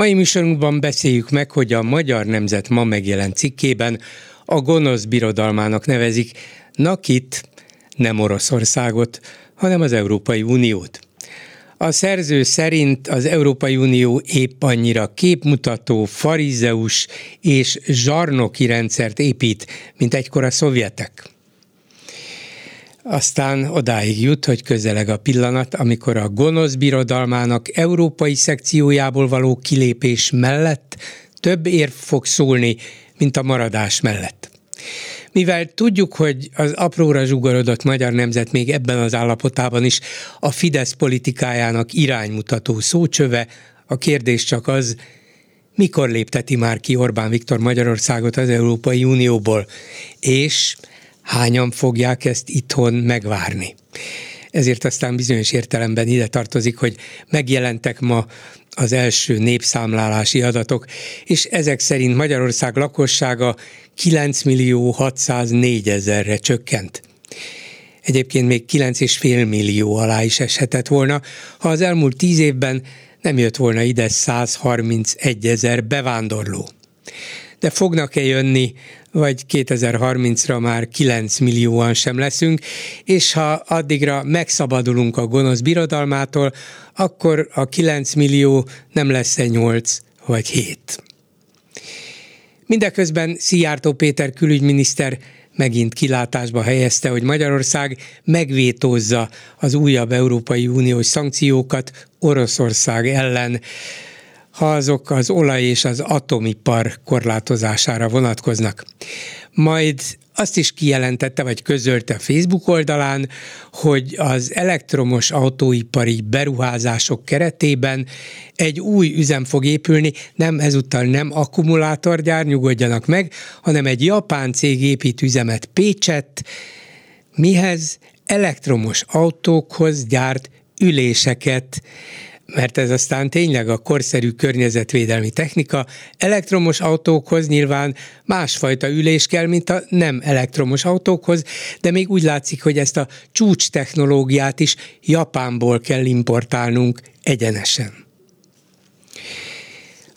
Mai műsorunkban beszéljük meg, hogy a Magyar Nemzet ma megjelent cikkében a gonosz birodalmának nevezik Nakit, nem Oroszországot, hanem az Európai Uniót. A szerző szerint az Európai Unió épp annyira képmutató, farizeus és zsarnoki rendszert épít, mint egykor a szovjetek. Aztán odáig jut, hogy közeleg a pillanat, amikor a gonosz birodalmának európai szekciójából való kilépés mellett több érv fog szólni, mint a maradás mellett. Mivel tudjuk, hogy az apróra zsugorodott magyar nemzet még ebben az állapotában is a Fidesz politikájának iránymutató szócsöve, a kérdés csak az, mikor lépteti már ki Orbán Viktor Magyarországot az Európai Unióból, és hányan fogják ezt itthon megvárni. Ezért aztán bizonyos értelemben ide tartozik, hogy megjelentek ma az első népszámlálási adatok, és ezek szerint Magyarország lakossága 9 millió 604 ezerre csökkent. Egyébként még 9,5 millió alá is eshetett volna, ha az elmúlt tíz évben nem jött volna ide 131 ezer bevándorló. De fognak-e jönni vagy 2030-ra már 9 millióan sem leszünk, és ha addigra megszabadulunk a gonosz birodalmától, akkor a 9 millió nem lesz egy 8 vagy 7. Mindeközben Szijjártó Péter külügyminiszter megint kilátásba helyezte, hogy Magyarország megvétózza az újabb Európai Uniós szankciókat Oroszország ellen ha azok az olaj és az atomipar korlátozására vonatkoznak. Majd azt is kijelentette, vagy közölte Facebook oldalán, hogy az elektromos autóipari beruházások keretében egy új üzem fog épülni, nem ezúttal nem akkumulátorgyár, nyugodjanak meg, hanem egy japán cég épít üzemet Pécset, mihez elektromos autókhoz gyárt üléseket mert ez aztán tényleg a korszerű környezetvédelmi technika. Elektromos autókhoz nyilván másfajta ülés kell, mint a nem elektromos autókhoz, de még úgy látszik, hogy ezt a csúcs technológiát is Japánból kell importálnunk egyenesen.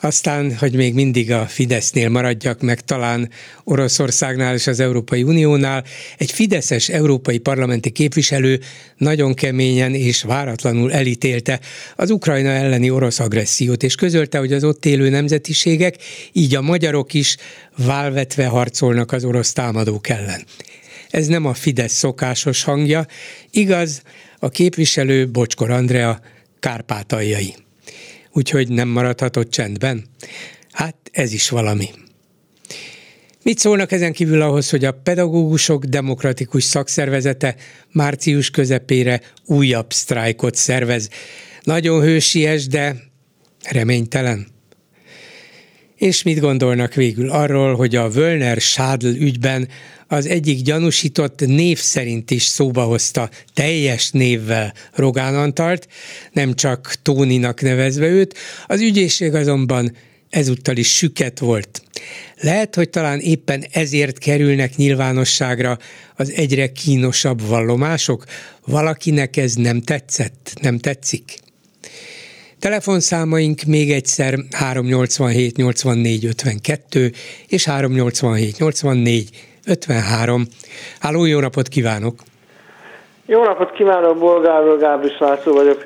Aztán, hogy még mindig a Fidesznél maradjak meg, talán Oroszországnál és az Európai Uniónál, egy fideszes európai parlamenti képviselő nagyon keményen és váratlanul elítélte az Ukrajna elleni orosz agressziót, és közölte, hogy az ott élő nemzetiségek, így a magyarok is válvetve harcolnak az orosz támadók ellen. Ez nem a Fidesz szokásos hangja, igaz, a képviselő Bocskor Andrea kárpátaljai úgyhogy nem maradhatott csendben. Hát ez is valami. Mit szólnak ezen kívül ahhoz, hogy a pedagógusok demokratikus szakszervezete március közepére újabb sztrájkot szervez? Nagyon hősies, de reménytelen. És mit gondolnak végül arról, hogy a Völner Sádl ügyben az egyik gyanúsított név szerint is szóba hozta teljes névvel Rogán Antalt, nem csak Tóninak nevezve őt, az ügyészség azonban ezúttal is süket volt. Lehet, hogy talán éppen ezért kerülnek nyilvánosságra az egyre kínosabb vallomások, valakinek ez nem tetszett, nem tetszik. Telefonszámaink még egyszer 387 84 52 és 387 84 53. Háló, jó napot kívánok! Jó napot kívánok, Bolgár Gábris László vagyok.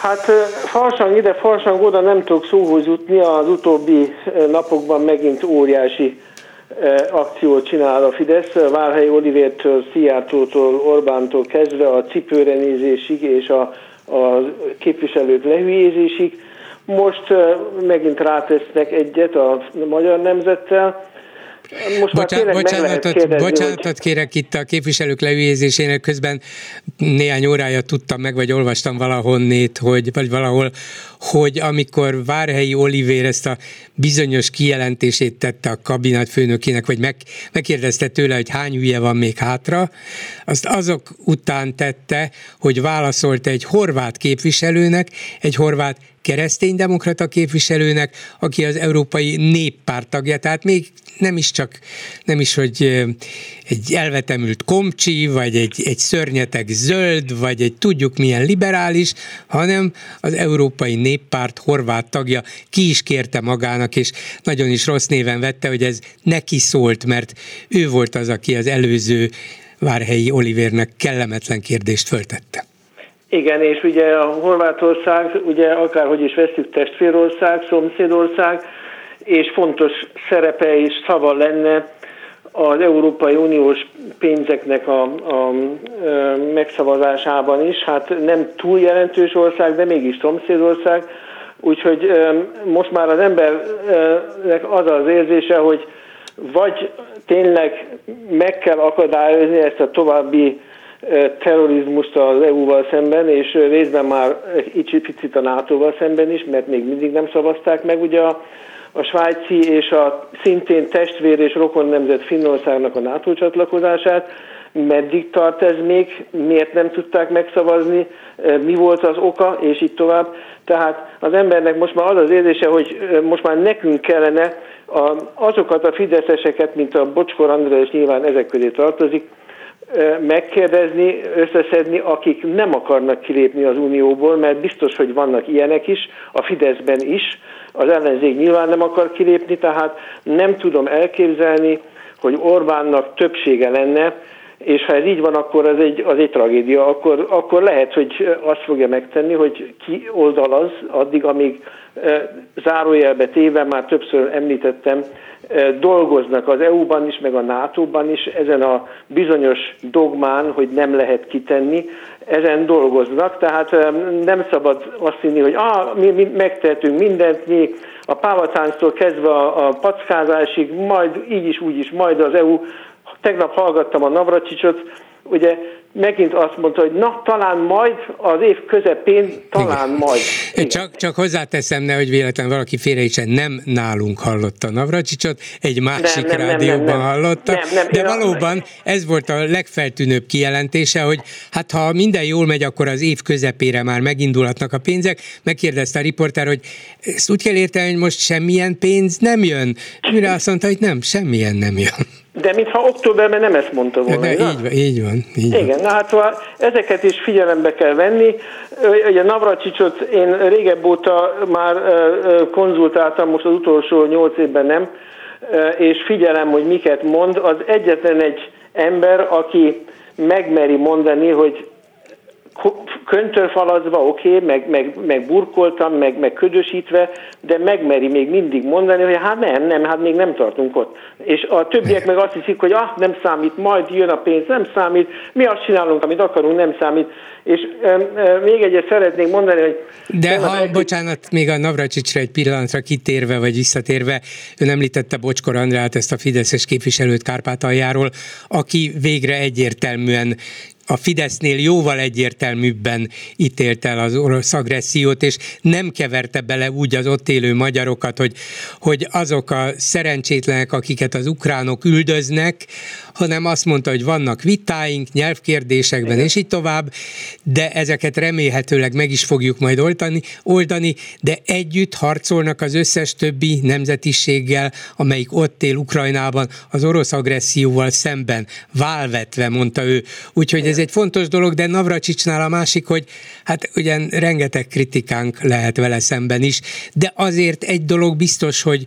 Hát farsang ide, farsang oda nem tudok szóhoz jutni, az utóbbi napokban megint óriási akciót csinál a Fidesz, Várhelyi Olivértől, Szijjártótól, Orbántól kezdve a cipőre nézésig és a, a képviselők lehülyézésig. Most megint rátesznek egyet a magyar nemzettel, most Bocsán, bocsánatot, kérdezni, bocsánatot hogy... kérek itt a képviselők leüljézésének közben néhány órája tudtam meg, vagy olvastam valahonnét, hogy, vagy valahol, hogy amikor Várhelyi Olivér ezt a bizonyos kijelentését tette a kabinat főnökének, vagy meg, megkérdezte tőle, hogy hány hülye van még hátra, azt azok után tette, hogy válaszolt egy horvát képviselőnek, egy horvát kereszténydemokrata képviselőnek, aki az Európai Néppárt tagja, tehát még nem is csak, nem is, hogy egy elvetemült komcsi, vagy egy, egy szörnyeteg zöld, vagy egy tudjuk milyen liberális, hanem az Európai Néppárt horvát tagja. Ki is kérte magának, és nagyon is rossz néven vette, hogy ez neki szólt, mert ő volt az, aki az előző Várhelyi Olivernek kellemetlen kérdést föltette. Igen, és ugye a Horvátország, ugye akárhogy is veszük testvérország, szomszédország, és fontos szerepe és szava lenne az Európai Uniós pénzeknek a, a, a megszavazásában is. Hát nem túl jelentős ország, de mégis szomszédország. Úgyhogy most már az embernek az az érzése, hogy vagy tényleg meg kell akadályozni ezt a további terrorizmust az EU-val szemben, és részben már egy picit a NATO-val szemben is, mert még mindig nem szavazták meg ugye a, a svájci és a szintén testvér és rokon nemzet Finnországnak a NATO csatlakozását. Meddig tart ez még, miért nem tudták megszavazni, mi volt az oka, és így tovább. Tehát az embernek most már az az érzése, hogy most már nekünk kellene azokat a fideszeseket, mint a Bocskor András, nyilván ezek közé tartozik, megkérdezni, összeszedni, akik nem akarnak kilépni az Unióból, mert biztos, hogy vannak ilyenek is, a Fideszben is, az ellenzék nyilván nem akar kilépni, tehát nem tudom elképzelni, hogy Orbánnak többsége lenne, és ha ez így van, akkor az egy, az egy tragédia, akkor, akkor lehet, hogy azt fogja megtenni, hogy ki oldalaz addig, amíg zárójelbe téve, már többször említettem, dolgoznak az EU-ban is, meg a NATO-ban is ezen a bizonyos dogmán, hogy nem lehet kitenni, ezen dolgoznak, tehát nem szabad azt hinni, hogy ah, mi, mi megtehetünk mindent, mi a pávatánctól kezdve a, a packázásig, majd így is, úgy is, majd az EU. Tegnap hallgattam a Navracsicsot, ugye megint azt mondta, hogy na, talán majd az év közepén, talán Igen. majd. Igen. Csak, csak hozzáteszem, ne, hogy véletlen valaki félreítsen, nem nálunk hallotta Navracsicsot, egy másik nem, nem, rádióban nem, nem, hallotta, nem, nem, de valóban ez volt a legfeltűnőbb kijelentése, hogy hát ha minden jól megy, akkor az év közepére már megindulhatnak a pénzek. Megkérdezte a riporter, hogy ezt úgy kell érteni, hogy most semmilyen pénz nem jön. Mire azt mondta, hogy nem, semmilyen nem jön. De mintha októberben nem ezt mondta volna. De, így, van, így van. Így Igen, van. na hát szóval ezeket is figyelembe kell venni. Ugye Navracsicsot én régebb óta már konzultáltam, most az utolsó nyolc évben nem, és figyelem, hogy miket mond. Az egyetlen egy ember, aki megmeri mondani, hogy köntörfalazva, oké, okay, meg, meg, meg burkoltam, meg, meg ködösítve, de megmeri még mindig mondani, hogy hát nem, nem, hát még nem tartunk ott. És a többiek meg azt hiszik, hogy ah, nem számít, majd jön a pénz, nem számít, mi azt csinálunk, amit akarunk, nem számít. És e, e, még egyet szeretnék mondani, hogy... De ha, egy... bocsánat, még a Navracsicsra egy pillanatra kitérve, vagy visszatérve, ön említette Bocskor Andrát, ezt a Fideszes képviselőt Kárpátaljáról, aki végre egyértelműen a Fidesznél jóval egyértelműbben ítélte el az orosz agressziót, és nem keverte bele úgy az ott élő magyarokat, hogy, hogy azok a szerencsétlenek, akiket az ukránok üldöznek, hanem azt mondta, hogy vannak vitáink nyelvkérdésekben, és így tovább, de ezeket remélhetőleg meg is fogjuk majd oldani, oldani, de együtt harcolnak az összes többi nemzetiséggel, amelyik ott él Ukrajnában az orosz agresszióval szemben, válvetve, mondta ő. Úgyhogy ez egy fontos dolog, de Navracsicsnál a másik, hogy hát ugyan rengeteg kritikánk lehet vele szemben is, de azért egy dolog biztos, hogy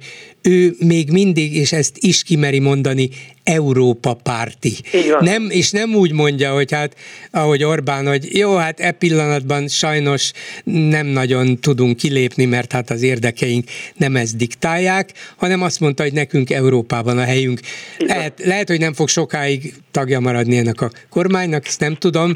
ő még mindig, és ezt is kimeri mondani, Európa párti. Nem, és nem úgy mondja, hogy hát, ahogy Orbán, hogy jó, hát e pillanatban sajnos nem nagyon tudunk kilépni, mert hát az érdekeink nem ezt diktálják, hanem azt mondta, hogy nekünk Európában a helyünk. Lehet, lehet, hogy nem fog sokáig tagja maradni ennek a kormánynak, ezt nem tudom,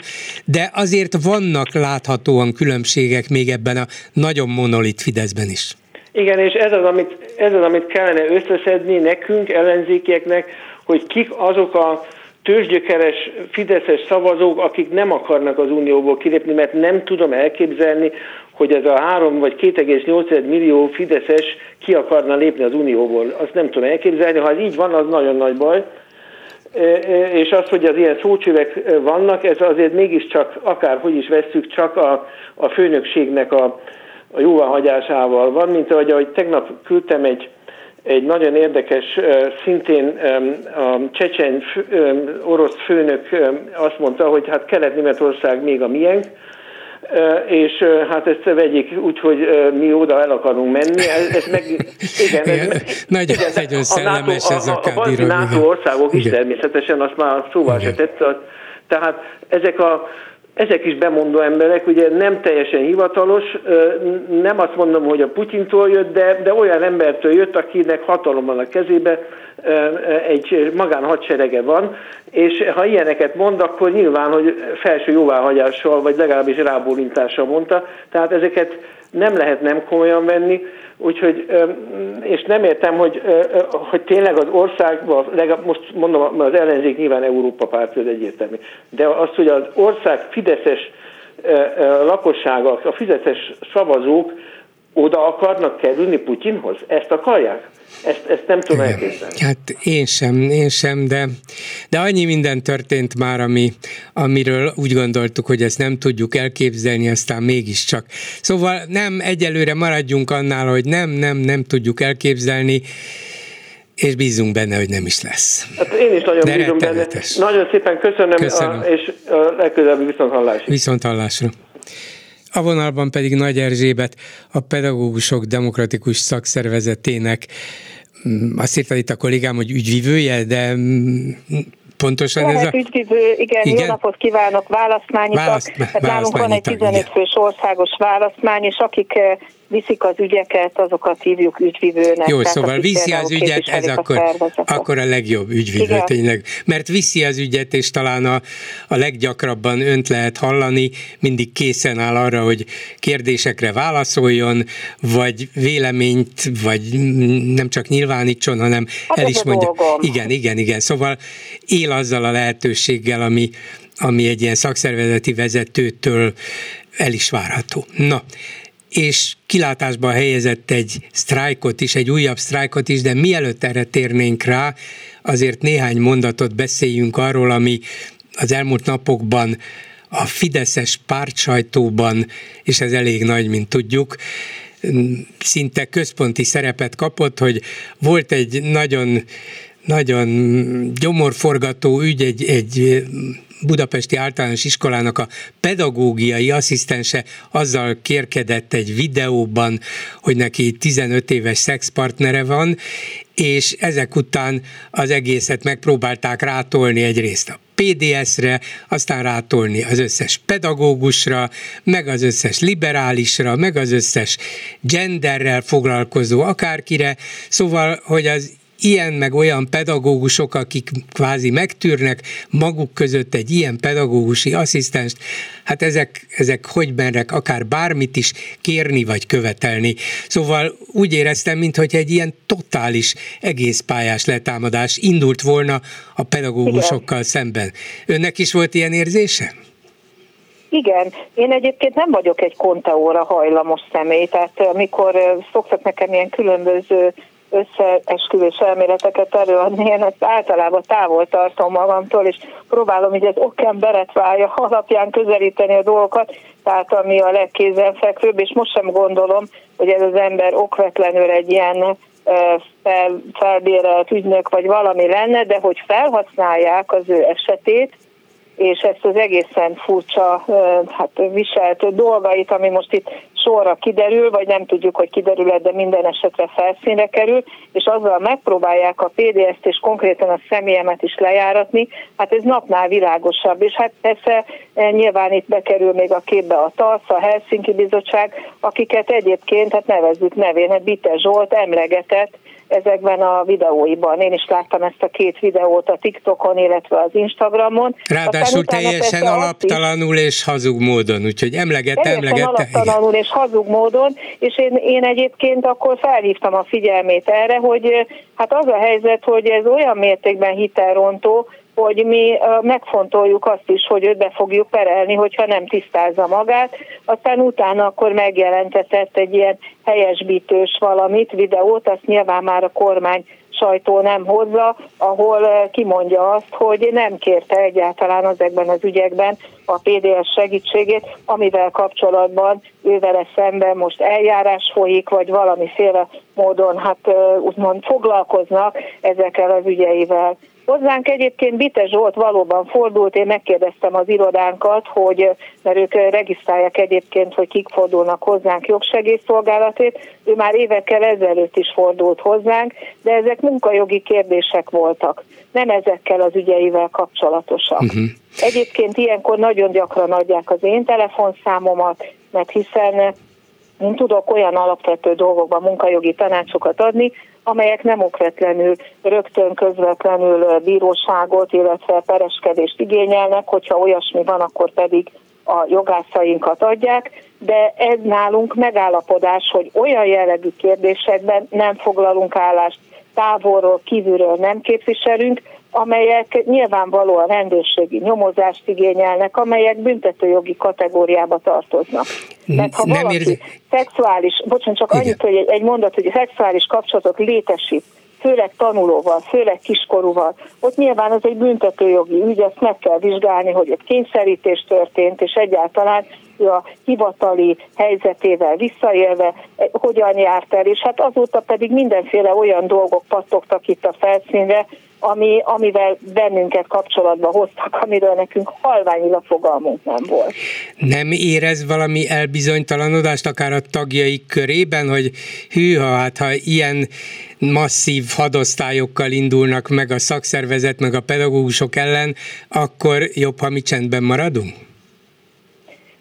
de azért vannak láthatóan különbségek még ebben a nagyon monolit Fideszben is. Igen, és ez az, amit, ez az, amit kellene összeszedni nekünk, ellenzékieknek, hogy kik azok a tőzsgyökeres fideszes szavazók, akik nem akarnak az Unióból kilépni, mert nem tudom elképzelni, hogy ez a 3 vagy 2,8 millió fideszes ki akarna lépni az Unióból. Azt nem tudom elképzelni, ha ez így van, az nagyon nagy baj. És az, hogy az ilyen szócsövek vannak, ez azért mégiscsak, akárhogy is vesszük, csak a, a főnökségnek a, a jóváhagyásával van, mint ahogy, ahogy tegnap küldtem egy, egy nagyon érdekes, szintén a csecsen orosz főnök azt mondta, hogy hát Kelet-Németország még a miénk, és hát ezt vegyék úgy, hogy mi oda el akarunk menni. Ez, ez meg, igen, ez, nagyon, igen, nagyon szellemes a NATO, ez a, a, a, NATO országok igen. is természetesen, azt már szóval se tett. Tehát ezek a ezek is bemondó emberek, ugye nem teljesen hivatalos, nem azt mondom, hogy a Putyintól jött, de, de olyan embertől jött, akinek hatalom van a kezébe, egy magánhadserege van, és ha ilyeneket mond, akkor nyilván, hogy felső jóváhagyással, vagy legalábbis rábólintással mondta, tehát ezeket nem lehet nem komolyan venni, úgyhogy, és nem értem, hogy, hogy tényleg az országban, most mondom, az ellenzék nyilván Európa párt, ez egyértelmű, de az, hogy az ország fideszes lakossága, a fideszes szavazók oda akarnak kerülni Putyinhoz? Ezt akarják? Ezt, ezt nem tudom elképzelni. Hát én sem, én sem, de, de annyi minden történt már, ami, amiről úgy gondoltuk, hogy ezt nem tudjuk elképzelni, aztán mégiscsak. Szóval nem, egyelőre maradjunk annál, hogy nem, nem, nem tudjuk elképzelni, és bízunk benne, hogy nem is lesz. Hát én is nagyon De bízom benne. Nagyon szépen köszönöm, köszönöm. A, és a legközelebbi viszonthallásra. Viszonthallásra. A vonalban pedig Nagy Erzsébet, a Pedagógusok Demokratikus Szakszervezetének, mm, azt írta itt a kollégám, hogy ügyvivője, de mm, pontosan Lehet ez a... ügyvivő, igen, igen, jó napot kívánok, választmányitak. Választ, hát nálunk van egy 15 fős országos választmány, és akik eh, viszik az ügyeket, azokat hívjuk ügyvivőnek. Jó, szóval viszi az ügyet, ez akkor, a akkor a legjobb ügyvivő Igen. tényleg. Mert viszi az ügyet, és talán a, a leggyakrabban önt lehet hallani, mindig készen áll arra, hogy kérdésekre válaszoljon, vagy véleményt, vagy nem csak nyilvánítson, hanem hát el is mondja. Dolgom. Igen, igen, igen. Szóval él azzal a lehetőséggel, ami, ami egy ilyen szakszervezeti vezetőtől el is várható. Na, és kilátásba helyezett egy sztrájkot is, egy újabb sztrájkot is, de mielőtt erre térnénk rá, azért néhány mondatot beszéljünk arról, ami az elmúlt napokban a Fideszes pártsajtóban, és ez elég nagy, mint tudjuk, szinte központi szerepet kapott, hogy volt egy nagyon nagyon gyomorforgató ügy, egy, egy budapesti általános iskolának a pedagógiai asszisztense azzal kérkedett egy videóban, hogy neki 15 éves szexpartnere van, és ezek után az egészet megpróbálták rátolni egyrészt a PDS-re, aztán rátolni az összes pedagógusra, meg az összes liberálisra, meg az összes genderrel foglalkozó akárkire, szóval, hogy az ilyen meg olyan pedagógusok, akik kvázi megtűrnek maguk között egy ilyen pedagógusi asszisztenst, hát ezek, ezek hogy mernek akár bármit is kérni vagy követelni. Szóval úgy éreztem, mintha egy ilyen totális egészpályás letámadás indult volna a pedagógusokkal Igen. szemben. Önnek is volt ilyen érzése? Igen, én egyébként nem vagyok egy kontaóra hajlamos személy, tehát amikor szoktak nekem ilyen különböző összeesküvés elméleteket előadni, én ezt általában távol tartom magamtól, és próbálom így az okemberetvája alapján közelíteni a dolgokat, tehát ami a legkézenfekvőbb, és most sem gondolom, hogy ez az ember okvetlenül egy ilyen fel, felbérelt ügynök vagy valami lenne, de hogy felhasználják az ő esetét, és ezt az egészen furcsa hát viselt dolgait, ami most itt sorra kiderül, vagy nem tudjuk, hogy kiderül de minden esetre felszínre kerül, és azzal megpróbálják a PDS-t és konkrétan a személyemet is lejáratni, hát ez napnál világosabb, és hát persze e, nyilván itt bekerül még a képbe a TASZ, a Helsinki Bizottság, akiket egyébként, hát nevezzük nevén, hát Bite Zsolt emlegetett, ezekben a videóiban. Én is láttam ezt a két videót a TikTokon, illetve az Instagramon. Ráadásul teljesen alaptalanul és hazug módon, úgyhogy emlegette, emlegette. alaptalanul igen. és hazug módon, és én, én egyébként akkor felhívtam a figyelmét erre, hogy hát az a helyzet, hogy ez olyan mértékben hitelrontó, hogy mi megfontoljuk azt is, hogy őt be fogjuk perelni, hogyha nem tisztázza magát. Aztán utána akkor megjelentetett egy ilyen helyesbítős valamit, videót, azt nyilván már a kormány sajtó nem hozza, ahol kimondja azt, hogy nem kérte egyáltalán ezekben az ügyekben a PDS segítségét, amivel kapcsolatban ővele szemben most eljárás folyik, vagy valamiféle módon hát úgymond foglalkoznak ezekkel az ügyeivel. Hozzánk egyébként Bite Zsolt valóban fordult, én megkérdeztem az irodánkat, hogy, mert ők regisztrálják egyébként, hogy kik fordulnak hozzánk jogsegészszolgálatét, ő már évekkel ezelőtt is fordult hozzánk, de ezek munkajogi kérdések voltak, nem ezekkel az ügyeivel kapcsolatosak. Uh-huh. Egyébként ilyenkor nagyon gyakran adják az én telefonszámomat, mert hiszen én tudok olyan alapvető dolgokban munkajogi tanácsokat adni, amelyek nem okvetlenül rögtön közvetlenül bíróságot, illetve pereskedést igényelnek, hogyha olyasmi van, akkor pedig a jogászainkat adják, de ez nálunk megállapodás, hogy olyan jellegű kérdésekben nem foglalunk állást, távolról, kívülről nem képviselünk, amelyek nyilvánvalóan rendőrségi nyomozást igényelnek, amelyek büntetőjogi kategóriába tartoznak. Mert ha valaki érzi... szexuális, bocsánat, csak Igen. annyit, hogy egy, egy mondat, hogy a szexuális kapcsolatot létesít, főleg tanulóval, főleg kiskorúval, ott nyilván az egy büntetőjogi ügy, ezt meg kell vizsgálni, hogy egy kényszerítés történt, és egyáltalán a hivatali helyzetével visszaélve eh, hogyan járt el, és hát azóta pedig mindenféle olyan dolgok pattogtak itt a felszínre, ami, amivel bennünket kapcsolatba hoztak, amiről nekünk halványilag fogalmunk nem volt. Nem érez valami elbizonytalanodást akár a tagjaik körében, hogy hűha, hát ha ilyen masszív hadosztályokkal indulnak meg a szakszervezet, meg a pedagógusok ellen, akkor jobb, ha mi csendben maradunk?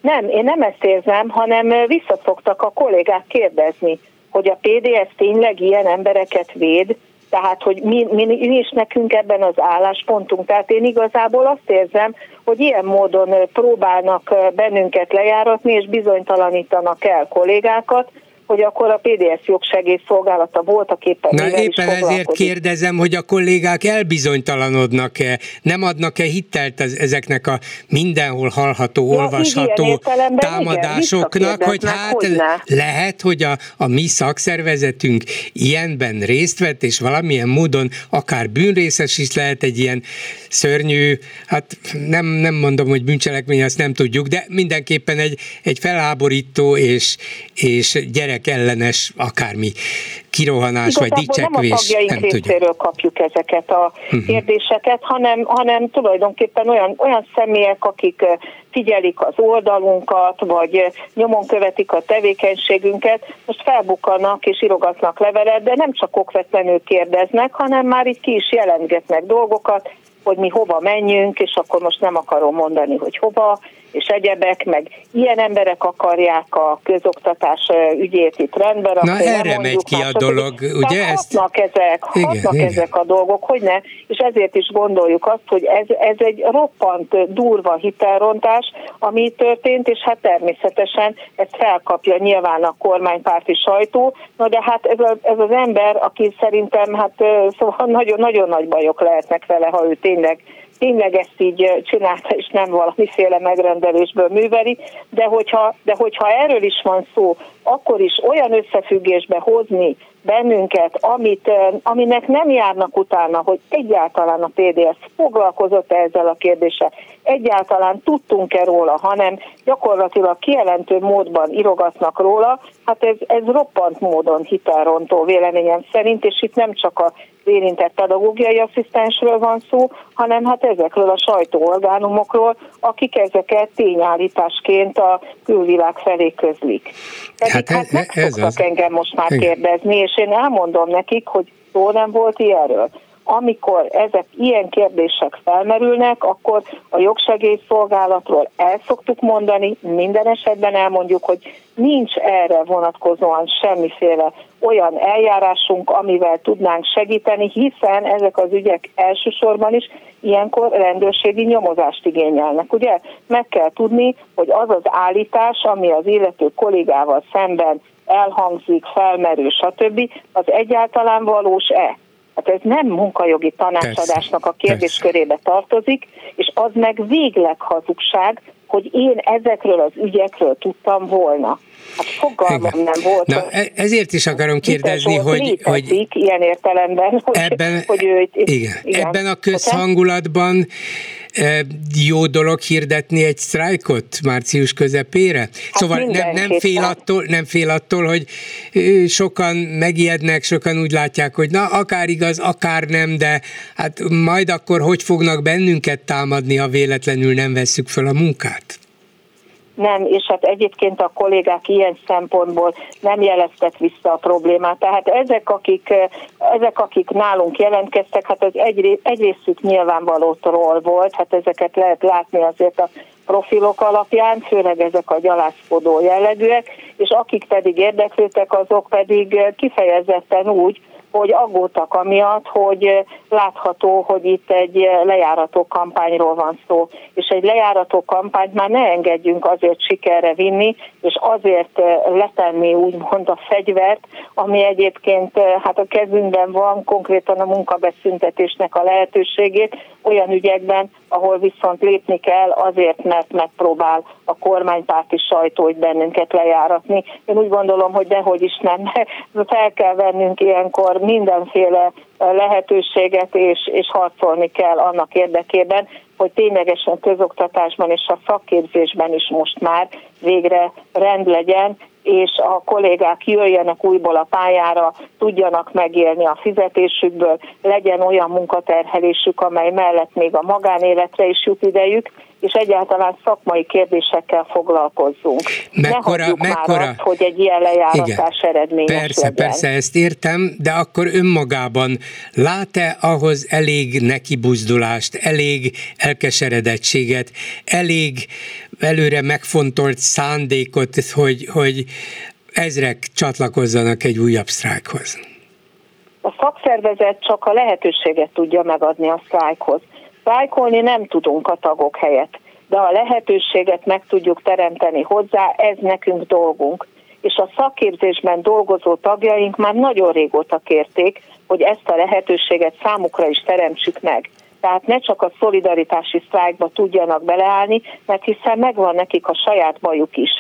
Nem, én nem ezt érzem, hanem visszaszoktak a kollégák kérdezni, hogy a PDS tényleg ilyen embereket véd, tehát, hogy mi, mi, mi is nekünk ebben az álláspontunk. Tehát én igazából azt érzem, hogy ilyen módon próbálnak bennünket lejáratni, és bizonytalanítanak el kollégákat, hogy akkor a PDS jogsegélyszolgálata voltak éppen. Na éppen ezért kérdezem, hogy a kollégák elbizonytalanodnak-e, nem adnak-e hittelt az, ezeknek a mindenhol hallható, ja, olvasható támadásoknak, igen, hogy hát hogyne. lehet, hogy a, a mi szakszervezetünk ilyenben részt vett, és valamilyen módon akár bűnrészes is lehet egy ilyen szörnyű, hát nem, nem mondom, hogy bűncselekmény, azt nem tudjuk, de mindenképpen egy, egy felháborító és, és gyerek ellenes akármi kirohanás Igazából vagy dicsekvés. nem a nem részéről kapjuk ezeket a uh-huh. kérdéseket, hanem, hanem tulajdonképpen olyan, olyan személyek, akik figyelik az oldalunkat, vagy nyomon követik a tevékenységünket, most felbukkanak és irogatnak levelet, de nem csak okvetlenül kérdeznek, hanem már itt ki is jelentgetnek dolgokat, hogy mi hova menjünk, és akkor most nem akarom mondani, hogy hova, és egyebek, meg ilyen emberek akarják a közoktatás ügyét itt rendben. Na erre megy ki a dolog, ugye? Hatnak ezek, hatnak igen, ezek igen. a dolgok, hogy ne, és ezért is gondoljuk azt, hogy ez, ez egy roppant durva hitelrontás, ami történt, és hát természetesen ezt felkapja nyilván a kormánypárti sajtó, na de hát ez, a, ez az ember, aki szerintem hát szóval nagyon-nagyon nagy bajok lehetnek vele, ha ő tényleg tényleg ezt így csinálta, és nem valamiféle megrendelésből műveli, de hogyha, de hogyha erről is van szó, akkor is olyan összefüggésbe hozni bennünket, amit, aminek nem járnak utána, hogy egyáltalán a PDS foglalkozott ezzel a kérdéssel, egyáltalán tudtunk-e róla, hanem gyakorlatilag kijelentő módban irogatnak róla, hát ez, ez roppant módon hitelrontó véleményem szerint, és itt nem csak a érintett pedagógiai asszisztensről van szó, hanem hát ezekről a sajtóorgánumokról, akik ezeket tényállításként a külvilág felé közlik. Pedig hát, hát meg ez az. engem most már kérdezni, és én elmondom nekik, hogy szó nem volt ilyenről amikor ezek ilyen kérdések felmerülnek, akkor a jogsegélyszolgálatról el szoktuk mondani, minden esetben elmondjuk, hogy nincs erre vonatkozóan semmiféle olyan eljárásunk, amivel tudnánk segíteni, hiszen ezek az ügyek elsősorban is ilyenkor rendőrségi nyomozást igényelnek. Ugye meg kell tudni, hogy az az állítás, ami az illető kollégával szemben elhangzik, felmerül, stb., az egyáltalán valós-e Hát ez nem munkajogi tanácsadásnak a kérdéskörébe tartozik, és az meg végleg hazugság, hogy én ezekről az ügyekről tudtam volna. Hát fogalmam Igen. nem volt. Na, e- ezért is akarom kérdezni, hogy, hogy ilyen értelemben, hogy, ebben, hogy ő, igen, igen. ebben a közhangulatban jó dolog hirdetni egy sztrájkot március közepére? Hát szóval nem, nem, fél attól, nem fél attól, hogy sokan megijednek, sokan úgy látják, hogy na, akár igaz, akár nem, de hát majd akkor hogy fognak bennünket támadni, ha véletlenül nem vesszük föl a munkát? Nem, és hát egyébként a kollégák ilyen szempontból nem jeleztek vissza a problémát. Tehát ezek, akik, ezek, akik nálunk jelentkeztek, hát az egy, egy részük nyilvánvalótról volt, hát ezeket lehet látni azért a profilok alapján, főleg ezek a gyalászkodó jellegűek, és akik pedig érdeklődtek, azok pedig kifejezetten úgy, hogy aggódtak amiatt, hogy látható, hogy itt egy lejárató kampányról van szó. És egy lejárató kampányt már ne engedjünk azért sikerre vinni, és azért letenni úgymond a fegyvert, ami egyébként hát a kezünkben van, konkrétan a munkabeszüntetésnek a lehetőségét, olyan ügyekben, ahol viszont lépni kell azért, mert megpróbál a kormánypárti sajtó hogy bennünket lejáratni. Én úgy gondolom, hogy dehogy is nem, fel kell vennünk ilyenkor mindenféle lehetőséget, és, és harcolni kell annak érdekében, hogy ténylegesen közoktatásban és a szakképzésben is most már végre rend legyen, és a kollégák jöjjenek újból a pályára, tudjanak megélni a fizetésükből, legyen olyan munkaterhelésük, amely mellett még a magánéletre is jut idejük, és egyáltalán szakmai kérdésekkel foglalkozzunk. Mekkora, ne mekkora, már azt, hogy egy ilyen lejáratás igen, eredményes Persze, legyen. persze, ezt értem, de akkor önmagában lát-e ahhoz elég nekibuzdulást, elég elkeseredettséget, elég előre megfontolt szándékot, hogy, hogy ezrek csatlakozzanak egy újabb sztrájkhoz? A szakszervezet csak a lehetőséget tudja megadni a sztrájkhoz. Sztrájkolni nem tudunk a tagok helyett, de a lehetőséget meg tudjuk teremteni hozzá, ez nekünk dolgunk. És a szakképzésben dolgozó tagjaink már nagyon régóta kérték, hogy ezt a lehetőséget számukra is teremtsük meg. Tehát ne csak a szolidaritási sztrájkba tudjanak beleállni, mert hiszen megvan nekik a saját bajuk is.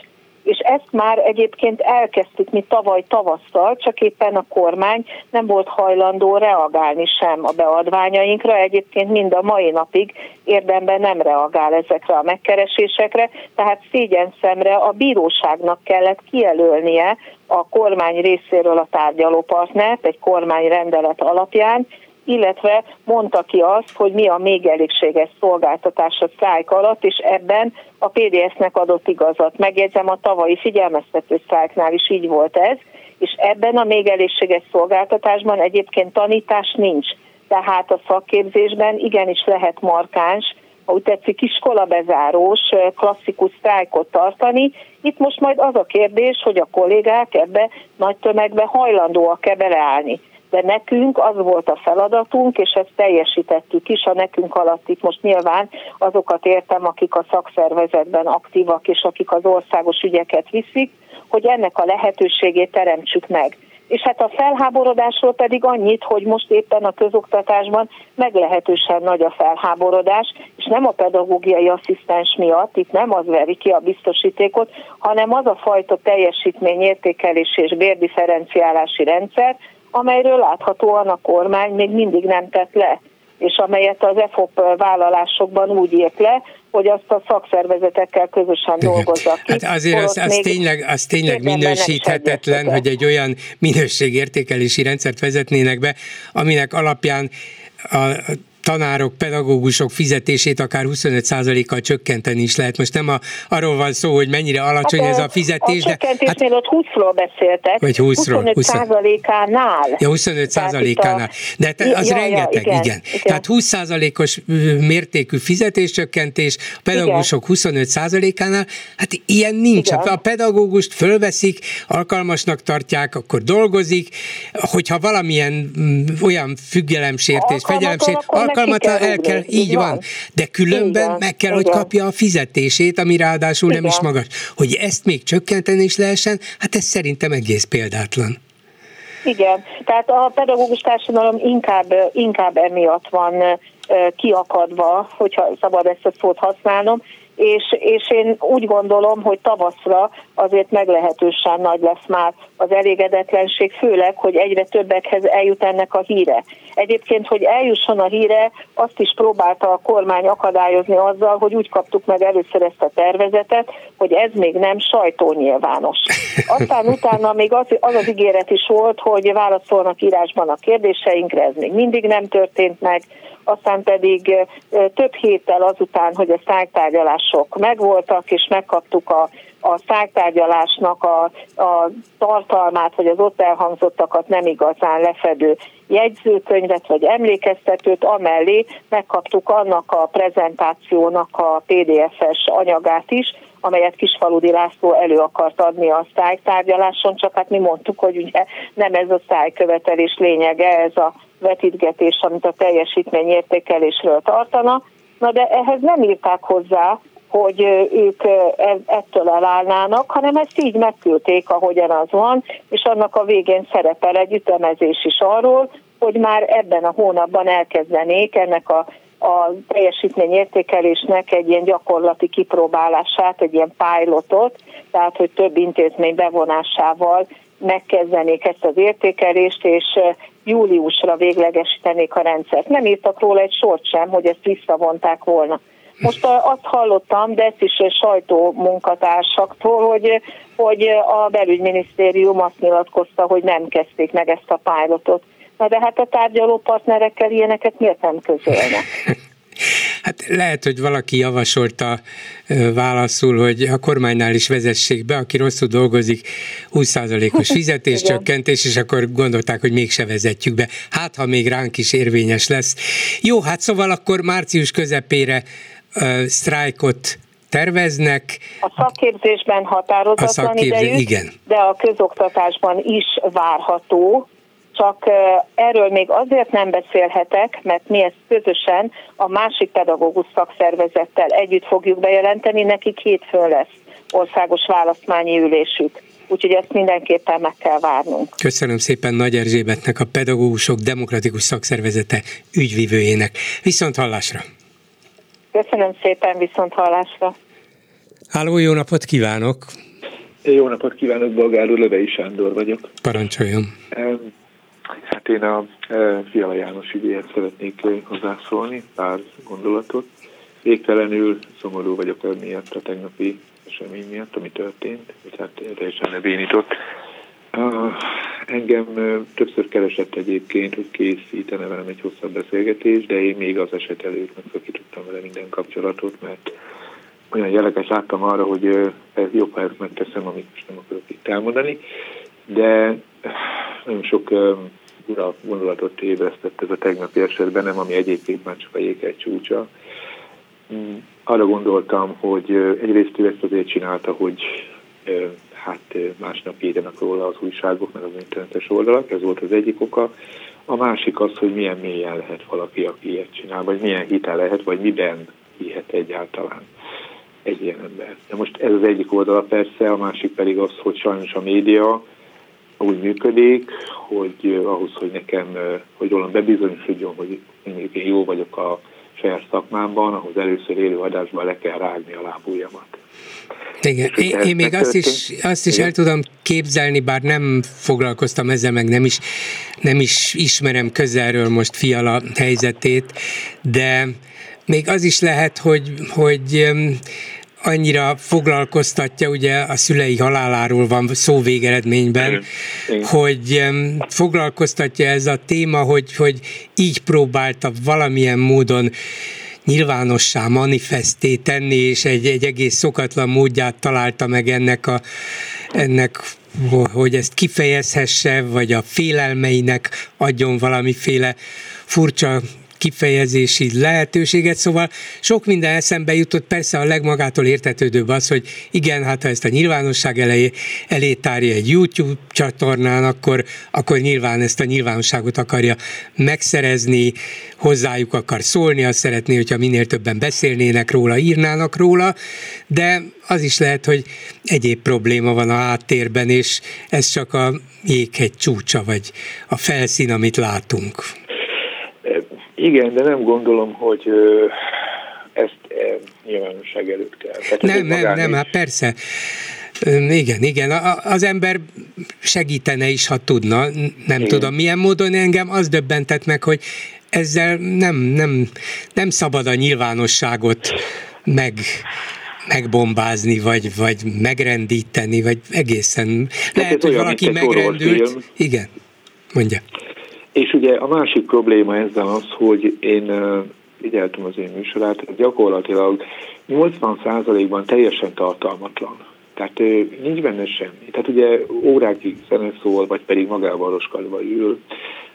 És ezt már egyébként elkezdtük mi tavaly tavasszal, csak éppen a kormány nem volt hajlandó reagálni sem a beadványainkra, egyébként mind a mai napig érdemben nem reagál ezekre a megkeresésekre, tehát szégyen szemre a bíróságnak kellett kijelölnie a kormány részéről a tárgyalópartnert egy kormányrendelet alapján, illetve mondta ki azt, hogy mi a még elégséges szolgáltatás a sztrájk alatt, és ebben a PDS-nek adott igazat. Megjegyzem, a tavalyi figyelmeztető sztrájknál is így volt ez, és ebben a még elégséges szolgáltatásban egyébként tanítás nincs. Tehát a szakképzésben igenis lehet markáns, ha úgy tetszik, iskolabezárós, klasszikus sztrájkot tartani. Itt most majd az a kérdés, hogy a kollégák ebbe nagy tömegbe hajlandóak-e beleállni de nekünk az volt a feladatunk, és ezt teljesítettük is, a nekünk alatt itt most nyilván azokat értem, akik a szakszervezetben aktívak, és akik az országos ügyeket viszik, hogy ennek a lehetőségét teremtsük meg. És hát a felháborodásról pedig annyit, hogy most éppen a közoktatásban meglehetősen nagy a felháborodás, és nem a pedagógiai asszisztens miatt, itt nem az veri ki a biztosítékot, hanem az a fajta teljesítményértékelés és bérdifferenciálási rendszer, amelyről láthatóan a kormány még mindig nem tett le, és amelyet az EFOP vállalásokban úgy írt le, hogy azt a szakszervezetekkel közösen dolgozzak ki. Hát azért az, az, tényleg, az tényleg minősíthetetlen, hogy egy olyan minőségértékelési rendszert vezetnének be, aminek alapján a tanárok, pedagógusok fizetését akár 25%-kal csökkenteni is lehet. Most nem a, arról van szó, hogy mennyire alacsony hát ez a fizetés, a de... Hát, ott 20-ról beszéltek. Vagy 20-ról. 25%-ánál. Ja, 25%-ánál. De te, az ja, rengeteg, ja, igen, igen. igen. Tehát 20%-os mértékű fizetéscsökkentés, a pedagógusok igen. 25%-ánál, hát ilyen nincs. Igen. A pedagógust fölveszik, alkalmasnak tartják, akkor dolgozik, hogyha valamilyen olyan függelemsértés, fegyelemsértés, alkalmatlan el kell, így van. van. De különben Igen. meg kell, Igen. hogy kapja a fizetését, ami ráadásul Igen. nem is magas. Hogy ezt még csökkenteni is lehessen, hát ez szerintem egész példátlan. Igen, tehát a pedagógus társadalom inkább, inkább emiatt van kiakadva, hogyha szabad ezt a szót használnom, és, és én úgy gondolom, hogy tavaszra azért meglehetősen nagy lesz már az elégedetlenség, főleg, hogy egyre többekhez eljut ennek a híre. Egyébként, hogy eljusson a híre, azt is próbálta a kormány akadályozni azzal, hogy úgy kaptuk meg először ezt a tervezetet, hogy ez még nem sajtónyilvános. Aztán utána még az az, az ígéret is volt, hogy válaszolnak írásban a kérdéseinkre, ez még mindig nem történt meg, aztán pedig több héttel azután, hogy a szájtárgyalások megvoltak, és megkaptuk a, a szájtárgyalásnak a, a tartalmát, vagy az ott elhangzottakat nem igazán lefedő jegyzőkönyvet vagy emlékeztetőt, amellé megkaptuk annak a prezentációnak a PDF-es anyagát is, amelyet Kisfaludi László elő akart adni a szájtárgyaláson, csak hát mi mondtuk, hogy ugye nem ez a szájkövetelés lényege, ez a vetítgetés, amit a teljesítményértékelésről tartana. Na de ehhez nem írták hozzá, hogy ők e, ettől elállnának, hanem ezt így megküldték, ahogyan az van, és annak a végén szerepel egy ütemezés is arról, hogy már ebben a hónapban elkezdenék ennek a, a teljesítményértékelésnek egy ilyen gyakorlati kipróbálását, egy ilyen pilotot, tehát hogy több intézmény bevonásával megkezdenék ezt az értékelést, és júliusra véglegesítenék a rendszert. Nem írtak róla egy sort sem, hogy ezt visszavonták volna. Most azt hallottam, de ezt is sajtó munkatársaktól, hogy, hogy a belügyminisztérium azt nyilatkozta, hogy nem kezdték meg ezt a pilotot. Na de hát a tárgyaló partnerekkel ilyeneket miért nem közölnek? Hát lehet, hogy valaki javasolta válaszul, hogy a kormánynál is vezessék be, aki rosszul dolgozik, 20%-os fizetéscsökkentés, és akkor gondolták, hogy mégse vezetjük be. Hát, ha még ránk is érvényes lesz. Jó, hát szóval akkor március közepére uh, sztrájkot terveznek. A szakképzésben határozatlan a szakképzés, idejű, igen. de a közoktatásban is várható, csak erről még azért nem beszélhetek, mert mi ezt közösen a másik pedagógus szakszervezettel együtt fogjuk bejelenteni, nekik hétfőn lesz országos választmányi ülésük. Úgyhogy ezt mindenképpen meg kell várnunk. Köszönöm szépen Nagy Erzsébetnek, a Pedagógusok Demokratikus Szakszervezete ügyvivőjének. Viszont hallásra! Köszönöm szépen, viszont hallásra! Háló, jó napot kívánok! Jó napot kívánok, Bolgár úr, Lövei Sándor vagyok. Parancsoljon! Hát én a e, Fiala János ügyéhez szeretnék hozzászólni, pár gondolatot. Végtelenül szomorú vagyok miatt a tegnapi esemény miatt, ami történt, és hát teljesen lebénított. Uh, engem uh, többször keresett egyébként, hogy készítene velem egy hosszabb beszélgetést, de én még az eset előtt megszakítottam vele minden kapcsolatot, mert olyan jeleket láttam arra, hogy ez jobb, ha ezt megteszem, amit most nem akarok itt elmondani, de nagyon sok ura gondolatot ébresztett ez a tegnapi esetben, nem ami egyébként már csak a jéghely csúcsa. Mm, arra gondoltam, hogy egyrészt ő ezt azért csinálta, hogy hát másnap írjanak róla az újságok, meg az internetes oldalak, ez volt az egyik oka. A másik az, hogy milyen mélyen lehet valaki, aki ilyet csinál, vagy milyen hitel lehet, vagy miben hihet egyáltalán egy ilyen ember. De most ez az egyik oldala persze, a másik pedig az, hogy sajnos a média úgy működik, hogy ahhoz, hogy nekem, hogy rólam bebizonyosodjon, hogy én jó vagyok a saját szakmámban, ahhoz először élő adásban le kell rágni a lábújamat. Igen, én, én még azt is, azt is el tudom képzelni, bár nem foglalkoztam ezzel, meg nem is, nem is ismerem közelről most Fiala helyzetét, de még az is lehet, hogy, hogy annyira foglalkoztatja, ugye a szülei haláláról van szó végeredményben, hogy foglalkoztatja ez a téma, hogy, hogy így próbálta valamilyen módon nyilvánossá manifesté tenni, és egy, egy egész szokatlan módját találta meg ennek, a, ennek hogy ezt kifejezhesse, vagy a félelmeinek adjon valamiféle furcsa kifejezési lehetőséget, szóval sok minden eszembe jutott, persze a legmagától értetődőbb az, hogy igen, hát ha ezt a nyilvánosság elé, elé tárja egy YouTube csatornán, akkor, akkor nyilván ezt a nyilvánosságot akarja megszerezni, hozzájuk akar szólni, azt szeretné, hogyha minél többen beszélnének róla, írnának róla, de az is lehet, hogy egyéb probléma van a háttérben, és ez csak a jéghegy csúcsa, vagy a felszín, amit látunk. Igen, de nem gondolom, hogy ezt nyilvánosság előtt kell. Tehát nem, nem, nem, hát persze. Igen, igen, az ember segítene is, ha tudna, nem igen. tudom milyen módon, engem az döbbentett meg, hogy ezzel nem, nem, nem szabad a nyilvánosságot meg megbombázni, vagy, vagy megrendíteni, vagy egészen. Hát Lehet, hogy valaki megrendült. Igen, mondja. És ugye a másik probléma ezzel az, hogy én figyeltem az én műsorát, gyakorlatilag 80%-ban teljesen tartalmatlan. Tehát nincs benne semmi. Tehát ugye órákig zene szól, vagy pedig magával roskadva ül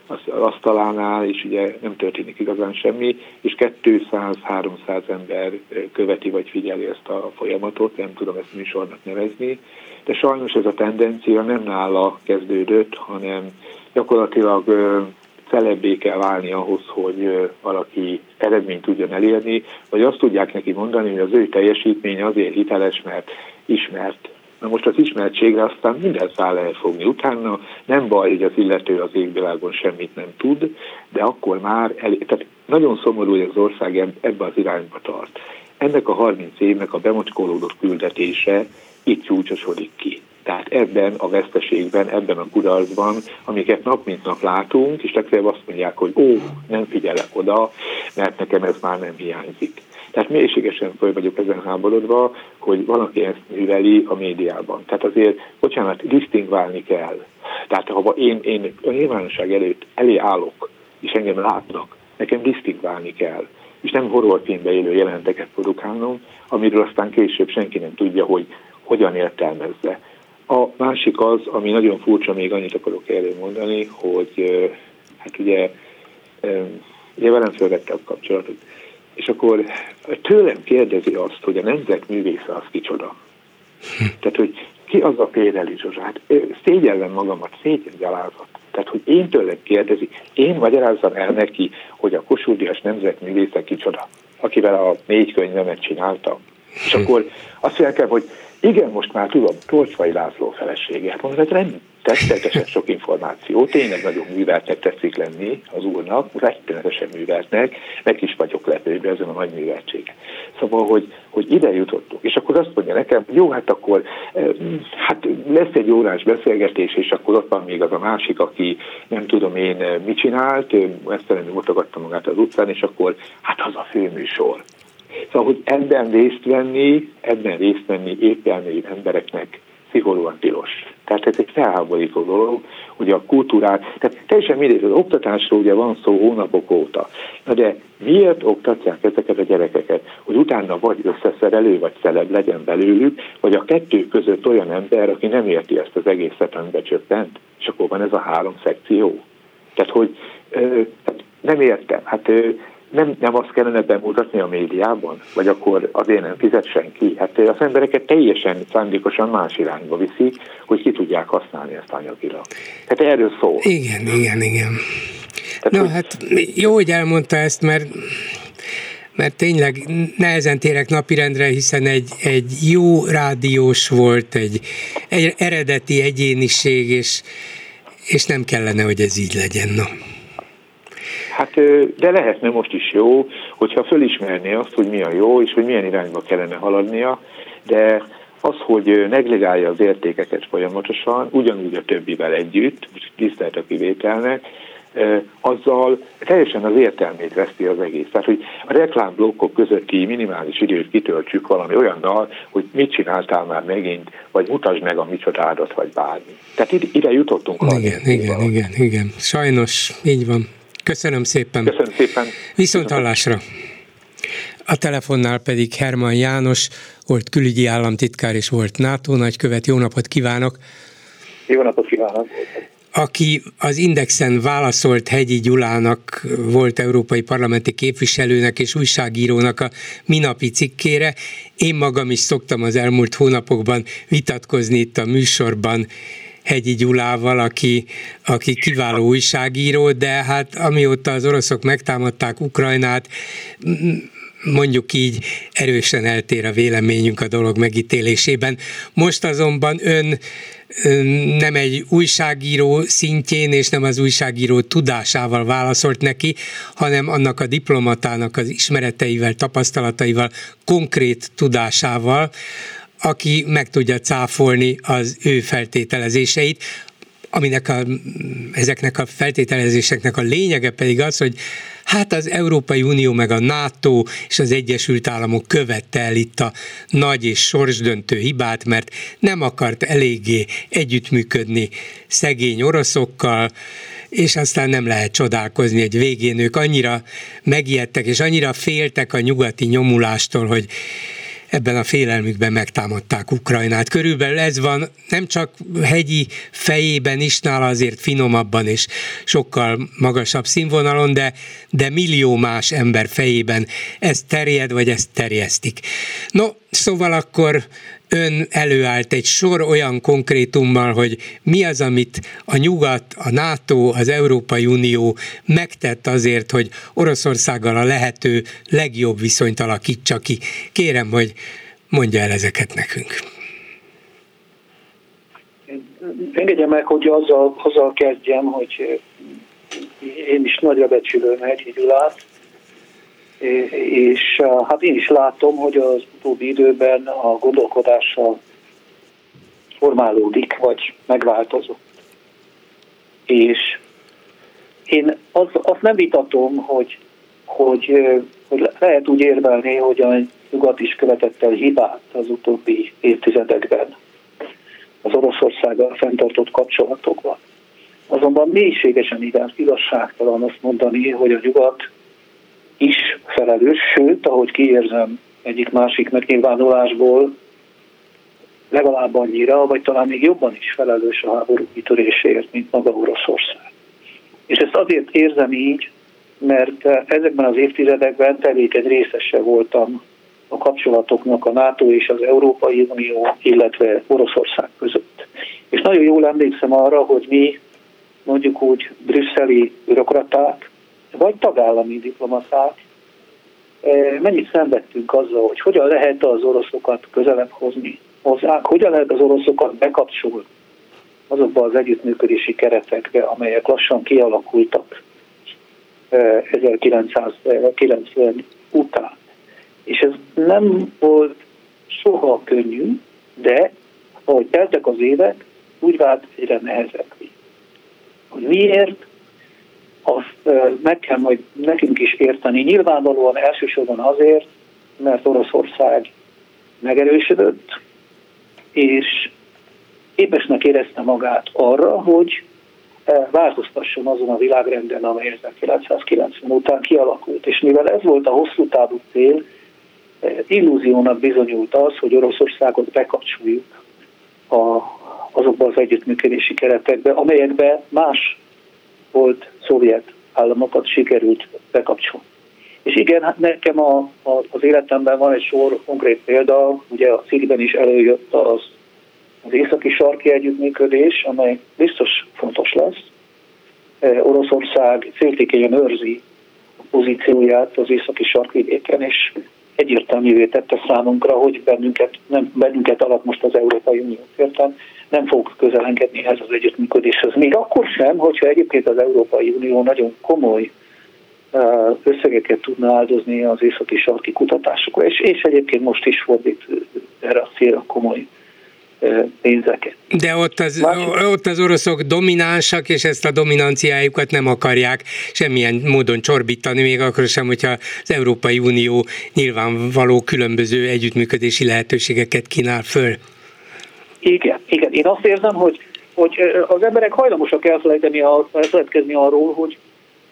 az asztalánál, és ugye nem történik igazán semmi, és 200-300 ember követi vagy figyeli ezt a folyamatot, nem tudom ezt műsornak nevezni, de sajnos ez a tendencia nem nála kezdődött, hanem gyakorlatilag celebbé kell válni ahhoz, hogy valaki eredményt tudjon elérni, vagy azt tudják neki mondani, hogy az ő teljesítmény azért hiteles, mert ismert Na most az ismertségre aztán minden szál lehet fogni. Utána nem baj, hogy az illető az égvilágon semmit nem tud, de akkor már, elé, tehát nagyon szomorú, hogy az ország ebbe az irányba tart. Ennek a 30 évnek a bemocskolódott küldetése itt csúcsosodik ki. Tehát ebben a veszteségben, ebben a kudarcban, amiket nap mint nap látunk, és legfeljebb azt mondják, hogy ó, nem figyelek oda, mert nekem ez már nem hiányzik. Tehát mélységesen föl vagyok ezen háborodva, hogy valaki ezt műveli a médiában. Tehát azért, bocsánat, disztingválni kell. Tehát ha én, én a nyilvánosság előtt elé állok, és engem látnak, nekem disztingválni kell és nem horrorfilmbe élő jelenteket produkálnom, amiről aztán később senki nem tudja, hogy hogyan értelmezze. A másik az, ami nagyon furcsa, még annyit akarok erről mondani, hogy hát ugye, ugye velem felvette a kapcsolatot, és akkor tőlem kérdezi azt, hogy a nemzet művésze az kicsoda. Tehát, hogy ki az a Péreli Zsuzsa? Hát szégyellem magamat, szégyen gyalázat. Tehát, hogy én tőlem kérdezi, én magyarázzam el neki, hogy a Kossuth nemzetművésze kicsoda, akivel a négy könyvemet csináltam. És akkor azt kell, hogy igen, most már tudom, Tolcsvai László felesége. Hát mondom, ez nem tettetesen sok információ, tényleg nagyon műveltnek tetszik lenni az úrnak, rettenetesen műveltnek, meg is vagyok lepődve ezen a nagy műveltsége. Szóval, hogy, hogy ide jutottunk, és akkor azt mondja nekem, jó, hát akkor hát lesz egy órás beszélgetés, és akkor ott van még az a másik, aki nem tudom én mit csinált, ezt mutogatta magát az utcán, és akkor hát az a főműsor. Szóval, hogy ebben részt venni, ebben részt venni épelmény embereknek szigorúan tilos. Tehát ez egy felháborító dolog, hogy a kultúrát, tehát teljesen mindegy, az oktatásról ugye van szó hónapok óta. Na de miért oktatják ezeket a gyerekeket, hogy utána vagy összeszerelő, vagy szelebb legyen belőlük, vagy a kettő között olyan ember, aki nem érti ezt az egészet, amiben csökkent, és akkor van ez a három szekció. Tehát, hogy ö, hát nem értem. Hát ö, nem, nem azt kellene bemutatni a médiában, vagy akkor azért nem fizet senki. Hát az embereket teljesen szándékosan más irányba viszi, hogy ki tudják használni ezt anyagilag. Tehát erről szól. Igen, igen, igen. Tehát, no, hogy... hát jó, hogy elmondta ezt, mert mert tényleg nehezen térek napirendre, hiszen egy, egy jó rádiós volt, egy, egy eredeti egyéniség, és, és nem kellene, hogy ez így legyen. No. Hát, de lehetne most is jó, hogyha fölismerné azt, hogy mi a jó, és hogy milyen irányba kellene haladnia, de az, hogy negligálja az értékeket folyamatosan, ugyanúgy a többivel együtt, tisztelt a kivételnek, azzal teljesen az értelmét veszti az egész. Tehát, hogy a reklámblokkok közötti minimális időt kitöltsük valami olyannal, hogy mit csináltál már megint, vagy mutasd meg a micsodádat, vagy bármi. Tehát ide jutottunk. Igen, igen, igen, igen. Sajnos így van. Köszönöm szépen. Köszönöm szépen. Viszont hallásra. A telefonnál pedig Herman János, volt külügyi államtitkár és volt NATO nagykövet. Jó napot kívánok! Jó napot kívánok! aki az Indexen válaszolt Hegyi Gyulának, volt európai parlamenti képviselőnek és újságírónak a minapi cikkére. Én magam is szoktam az elmúlt hónapokban vitatkozni itt a műsorban Hegyi Gyulával, aki, aki kiváló újságíró, de hát amióta az oroszok megtámadták Ukrajnát, mondjuk így erősen eltér a véleményünk a dolog megítélésében. Most azonban ön nem egy újságíró szintjén és nem az újságíró tudásával válaszolt neki, hanem annak a diplomatának az ismereteivel, tapasztalataival, konkrét tudásával, aki meg tudja cáfolni az ő feltételezéseit, aminek a, ezeknek a feltételezéseknek a lényege pedig az, hogy hát az Európai Unió meg a NATO és az Egyesült Államok követte el itt a nagy és sorsdöntő hibát, mert nem akart eléggé együttműködni szegény oroszokkal, és aztán nem lehet csodálkozni, hogy végén ők annyira megijedtek, és annyira féltek a nyugati nyomulástól, hogy ebben a félelmükben megtámadták Ukrajnát. Körülbelül ez van nem csak hegyi fejében is, nála azért finomabban és sokkal magasabb színvonalon, de, de millió más ember fejében ez terjed, vagy ezt terjesztik. No, szóval akkor ön előállt egy sor olyan konkrétummal, hogy mi az, amit a nyugat, a NATO, az Európai Unió megtett azért, hogy Oroszországgal a lehető legjobb viszonyt alakítsa ki. Kérem, hogy mondja el ezeket nekünk. Engedje meg, hogy azzal, azzal kezdjem, hogy én is nagyra becsülöm egy Gyulát, és hát én is látom, hogy az utóbbi időben a gondolkodása formálódik, vagy megváltozott. És én az, azt nem vitatom, hogy, hogy, hogy lehet úgy érvelni, hogy a nyugat is követett el hibát az utóbbi évtizedekben az Oroszországgal fenntartott kapcsolatokban. Azonban mélységesen igazságtalan azt mondani, hogy a nyugat is felelős, sőt, ahogy kiérzem egyik-másik megnyilvánulásból, legalább annyira, vagy talán még jobban is felelős a háború kitörésért, mint maga Oroszország. És ezt azért érzem így, mert ezekben az évtizedekben tevékeny részese voltam a kapcsolatoknak a NATO és az Európai Unió, illetve Oroszország között. És nagyon jól emlékszem arra, hogy mi mondjuk úgy brüsszeli bürokraták, vagy tagállami diplomaták, mennyit szenvedtünk azzal, hogy hogyan lehet az oroszokat közelebb hozni hozzánk, hogyan lehet az oroszokat bekapcsolni azokba az együttműködési keretekbe, amelyek lassan kialakultak 1990 eh, után. És ez nem volt soha könnyű, de ahogy teltek az évek, úgy vált egyre nehezebb. Hogy miért? Azt meg kell majd nekünk is érteni. Nyilvánvalóan elsősorban azért, mert Oroszország megerősödött, és képesnek érezte magát arra, hogy változtasson azon a világrenden, amely 1990 után kialakult. És mivel ez volt a hosszú távú cél, illúziónak bizonyult az, hogy Oroszországot bekapcsoljuk a, azokba az együttműködési keretekbe, amelyekbe más volt szovjet államokat sikerült bekapcsolni. És igen, hát nekem a, a, az életemben van egy sor konkrét példa, ugye a cikkben is előjött az, az északi sarki együttműködés, amely biztos fontos lesz. E, Oroszország féltékenyen őrzi a pozícióját az északi sarkvidéken, és egyértelművé tette számunkra, hogy bennünket, nem, bennünket alatt most az Európai Unió értem, nem fog közelengedni ehhez az együttműködéshez. Még akkor sem, hogyha egyébként az Európai Unió nagyon komoly összegeket tudna áldozni az északi sarki kutatásokra, és, és egyébként most is fordít erre a célra komoly pénzeket. De ott az, ott az oroszok dominánsak, és ezt a dominanciájukat nem akarják semmilyen módon csorbítani, még akkor sem, hogyha az Európai Unió nyilvánvaló különböző együttműködési lehetőségeket kínál föl. Igen, igen. Én azt érzem, hogy, hogy az emberek hajlamosak elfelejteni, elfelejtkezni arról, hogy,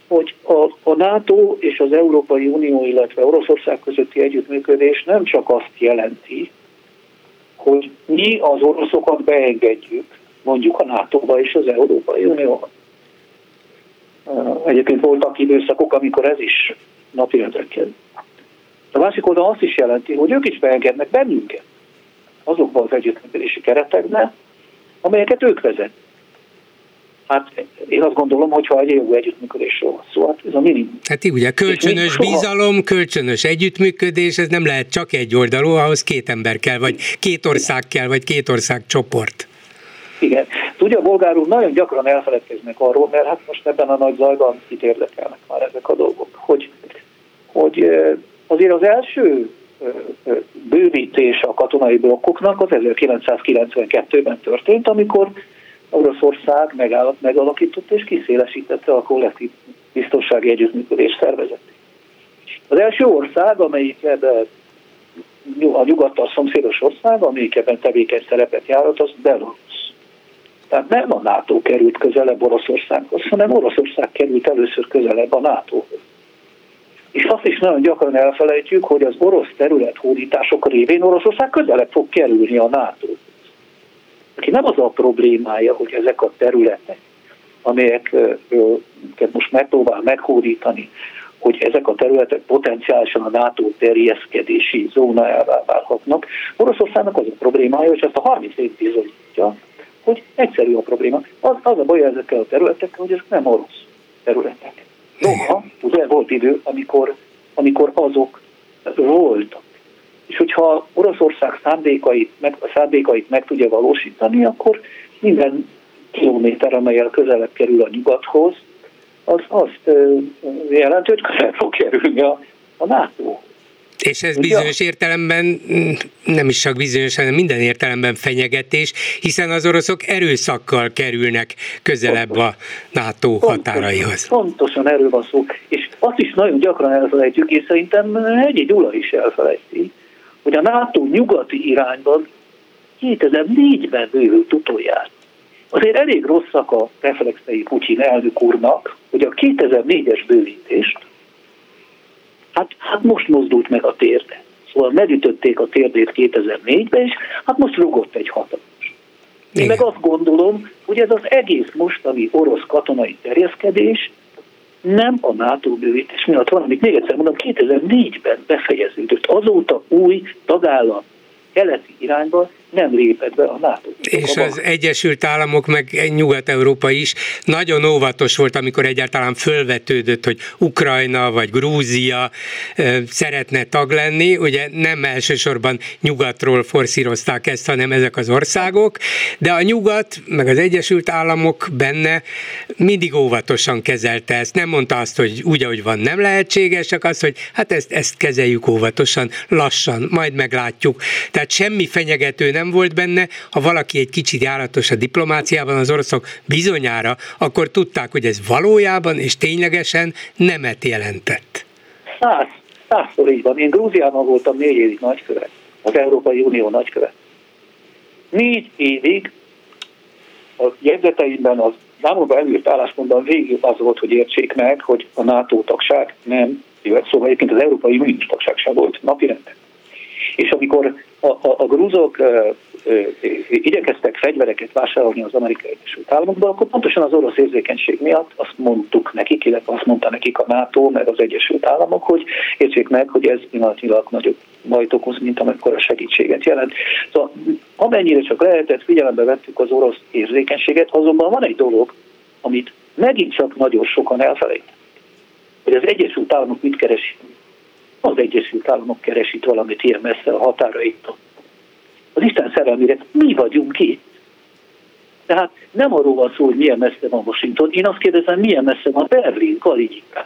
hogy a, a NATO és az Európai Unió, illetve Oroszország közötti együttműködés nem csak azt jelenti, hogy mi az oroszokat beengedjük mondjuk a NATO-ba és az Európai Unióba. Egyébként voltak időszakok, amikor ez is napirendre kerül. A másik oldal azt is jelenti, hogy ők is beengednek bennünket azokba az együttműködési keretekbe, amelyeket ők vezet. Hát én azt gondolom, hogy ha egy jó együttműködésről van szó, hát ez a minimum. Hát ugye kölcsönös bizalom, kölcsönös együttműködés, ez nem lehet csak egy oldalú, ahhoz két ember kell, vagy két ország kell, vagy két ország csoport. Igen. Tudja, a bolgárul nagyon gyakran elfeledkeznek arról, mert hát most ebben a nagy zajban itt érdekelnek már ezek a dolgok, hogy, hogy azért az első bővítés a katonai blokkoknak az 1992-ben történt, amikor Oroszország megállat, megalakított és kiszélesítette a kollektív biztonsági együttműködés szervezetét. Az első ország, amelyik ebben a nyugattal szomszédos ország, amelyik ebben tevékeny szerepet járat, az Belarus. Tehát nem a NATO került közelebb Oroszországhoz, hanem Oroszország került először közelebb a NATO-hoz. És azt is nagyon gyakran elfelejtjük, hogy az orosz területhódítások révén Oroszország közelebb fog kerülni a nato Aki nem az a problémája, hogy ezek a területek, amelyeket most megpróbál meghódítani, hogy ezek a területek potenciálisan a NATO terjeszkedési zónájává válhatnak. Oroszországnak az a problémája, hogy ezt a 30 év bizonyítja, hogy egyszerű a probléma. Az, az a baj ezekkel a területekkel, hogy ezek nem orosz területek. Noha, ugye volt idő, amikor, amikor azok voltak. És hogyha Oroszország szándékait meg, szándékait meg tudja valósítani, akkor minden kilométer, amelyel közelebb kerül a nyugathoz, az azt jelenti, hogy közelebb fog kerülni a, a NATO. És ez bizonyos értelemben, nem is csak bizonyos, hanem minden értelemben fenyegetés, hiszen az oroszok erőszakkal kerülnek közelebb a NATO határaihoz. Pontosan erről van szó. És azt is nagyon gyakran elfelejtjük, és szerintem egy Gyula is elfelejti, hogy a NATO nyugati irányban 2004-ben bővült utoljára. Azért elég rosszak a reflexei Putyin elnök úrnak, hogy a 2004-es bővítést Hát, hát most mozdult meg a térde. Szóval megütötték a térdét 2004-ben, és hát most rugott egy hatalmas. Én meg azt gondolom, hogy ez az egész mostani orosz katonai terjeszkedés nem a NATO bővítés miatt van, amit még egyszer mondom, 2004-ben befejeződött. Azóta új tagállam keleti irányba nem lépett be a NATO. És az Egyesült Államok, meg Nyugat-Európa is nagyon óvatos volt, amikor egyáltalán fölvetődött, hogy Ukrajna vagy Grúzia szeretne tag lenni. Ugye nem elsősorban nyugatról forszírozták ezt, hanem ezek az országok, de a nyugat, meg az Egyesült Államok benne mindig óvatosan kezelte ezt. Nem mondta azt, hogy úgy, ahogy van, nem lehetséges, csak azt, hogy hát ezt, ezt kezeljük óvatosan, lassan, majd meglátjuk. Tehát semmi fenyegető nem nem volt benne, ha valaki egy kicsit járatos a diplomáciában, az oroszok bizonyára, akkor tudták, hogy ez valójában és ténylegesen nemet jelentett. Száz, százszor így van. Én Grúziában voltam négy évig nagykövet, az Európai Unió nagykövet. Négy évig a jegyzeteimben az számomra előtt álláspontban végig az volt, hogy értsék meg, hogy a NATO tagság nem jöhet szóval egyébként az Európai Uniós tagság sem volt napirenden. És amikor a, a, grúzok igyekeztek fegyvereket vásárolni az amerikai Egyesült Államokban, akkor pontosan az orosz érzékenység miatt azt mondtuk nekik, illetve azt mondta nekik a NATO, meg az Egyesült Államok, hogy értsék meg, hogy ez pillanatilag nagyobb bajt okoz, mint amikor a segítséget jelent. Szóval amennyire csak lehetett, figyelembe vettük az orosz érzékenységet, azonban van egy dolog, amit megint csak nagyon sokan elfelejtettek, hogy az Egyesült Államok mit keres az Egyesült Államok keresít valamit ilyen messze a határaitól. Az Isten szerelmére mi vagyunk itt. Tehát nem arról van szó, hogy milyen messze van Washington, én azt kérdezem, milyen messze van Berlin, Kalinyikán.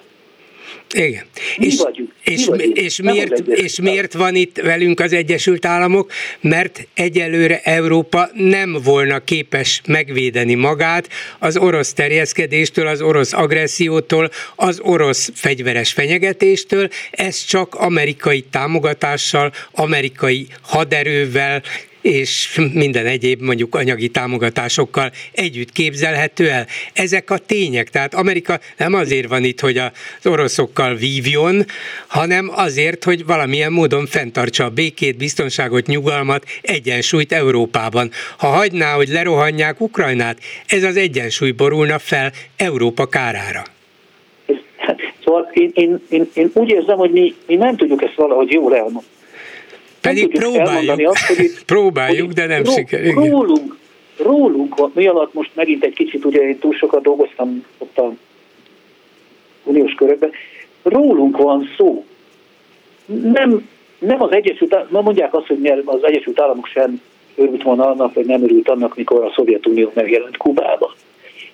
Igen. Mi és, vagyunk. És, mi vagyunk. és, miért, és miért van itt velünk az Egyesült Államok? Mert egyelőre Európa nem volna képes megvédeni magát az orosz terjeszkedéstől, az orosz agressziótól, az orosz fegyveres fenyegetéstől. Ez csak amerikai támogatással, amerikai haderővel, és minden egyéb mondjuk anyagi támogatásokkal együtt képzelhető el. Ezek a tények, tehát Amerika nem azért van itt, hogy az oroszokkal vívjon, hanem azért, hogy valamilyen módon fenntartsa a békét, biztonságot, nyugalmat, egyensúlyt Európában. Ha hagyná, hogy lerohanják Ukrajnát, ez az egyensúly borulna fel Európa kárára. Szóval én, én, én, én úgy érzem, hogy mi, mi nem tudjuk ezt valahogy jól elmondani. Pedig próbáljuk, azt, hogy itt, próbáljuk, hogy de nem ró, sikerül. Rólunk, rólunk, mi alatt most megint egy kicsit, ugye én túl sokat dolgoztam ott a uniós körökben, rólunk van szó. Nem, nem az Egyesült Államok, mondják azt, hogy az Egyesült Államok sem örült volna annak, vagy nem örült annak, mikor a Szovjetunió megjelent Kubába.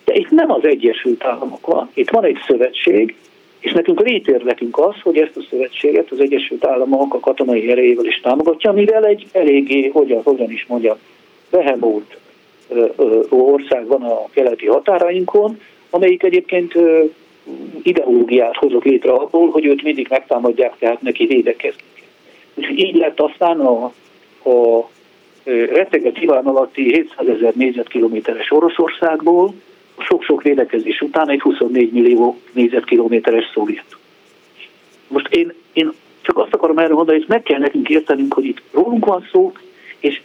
De itt nem az Egyesült Államok van, itt van egy szövetség, és nekünk létérdekünk az, hogy ezt a szövetséget az Egyesült Államok a katonai erejével is támogatja, mivel egy eléggé, hogyan, hogyan is mondjam, behemult ország van a keleti határainkon, amelyik egyébként ideológiát hozott létre abból, hogy őt mindig megtámadják, tehát neki védekezni így lett aztán a, a retteget alatti 700 ezer négyzetkilométeres Oroszországból sok-sok védekezés után egy 24 millió négyzetkilométeres szovjet. Most én, én csak azt akarom erre mondani, hogy meg kell nekünk értenünk, hogy itt rólunk van szó, és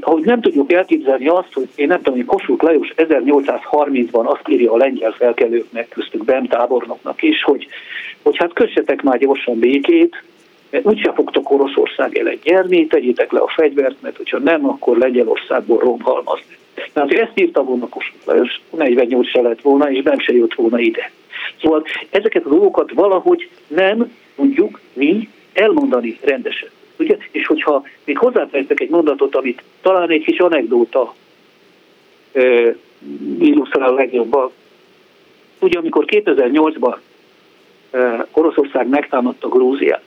ahogy nem tudjuk elképzelni azt, hogy én nem tudom, hogy Kossuth Lajos 1830-ban azt írja a lengyel felkelőknek, köztük Bem tábornoknak is, hogy, hogy hát kössetek már gyorsan békét, mert úgyse fogtok Oroszország ellen nyerni, tegyétek le a fegyvert, mert hogyha nem, akkor Lengyelországból romhalmazni. Tehát, hogy ezt írta volna Kossuth Lajos, 48 se lett volna, és nem se jött volna ide. Szóval ezeket a dolgokat valahogy nem tudjuk mi elmondani rendesen. Ugye? És hogyha még hozzátettek egy mondatot, amit talán egy kis anekdóta e, illusztrál legjobban. Ugye amikor 2008-ban e, Oroszország megtámadta Grúziát,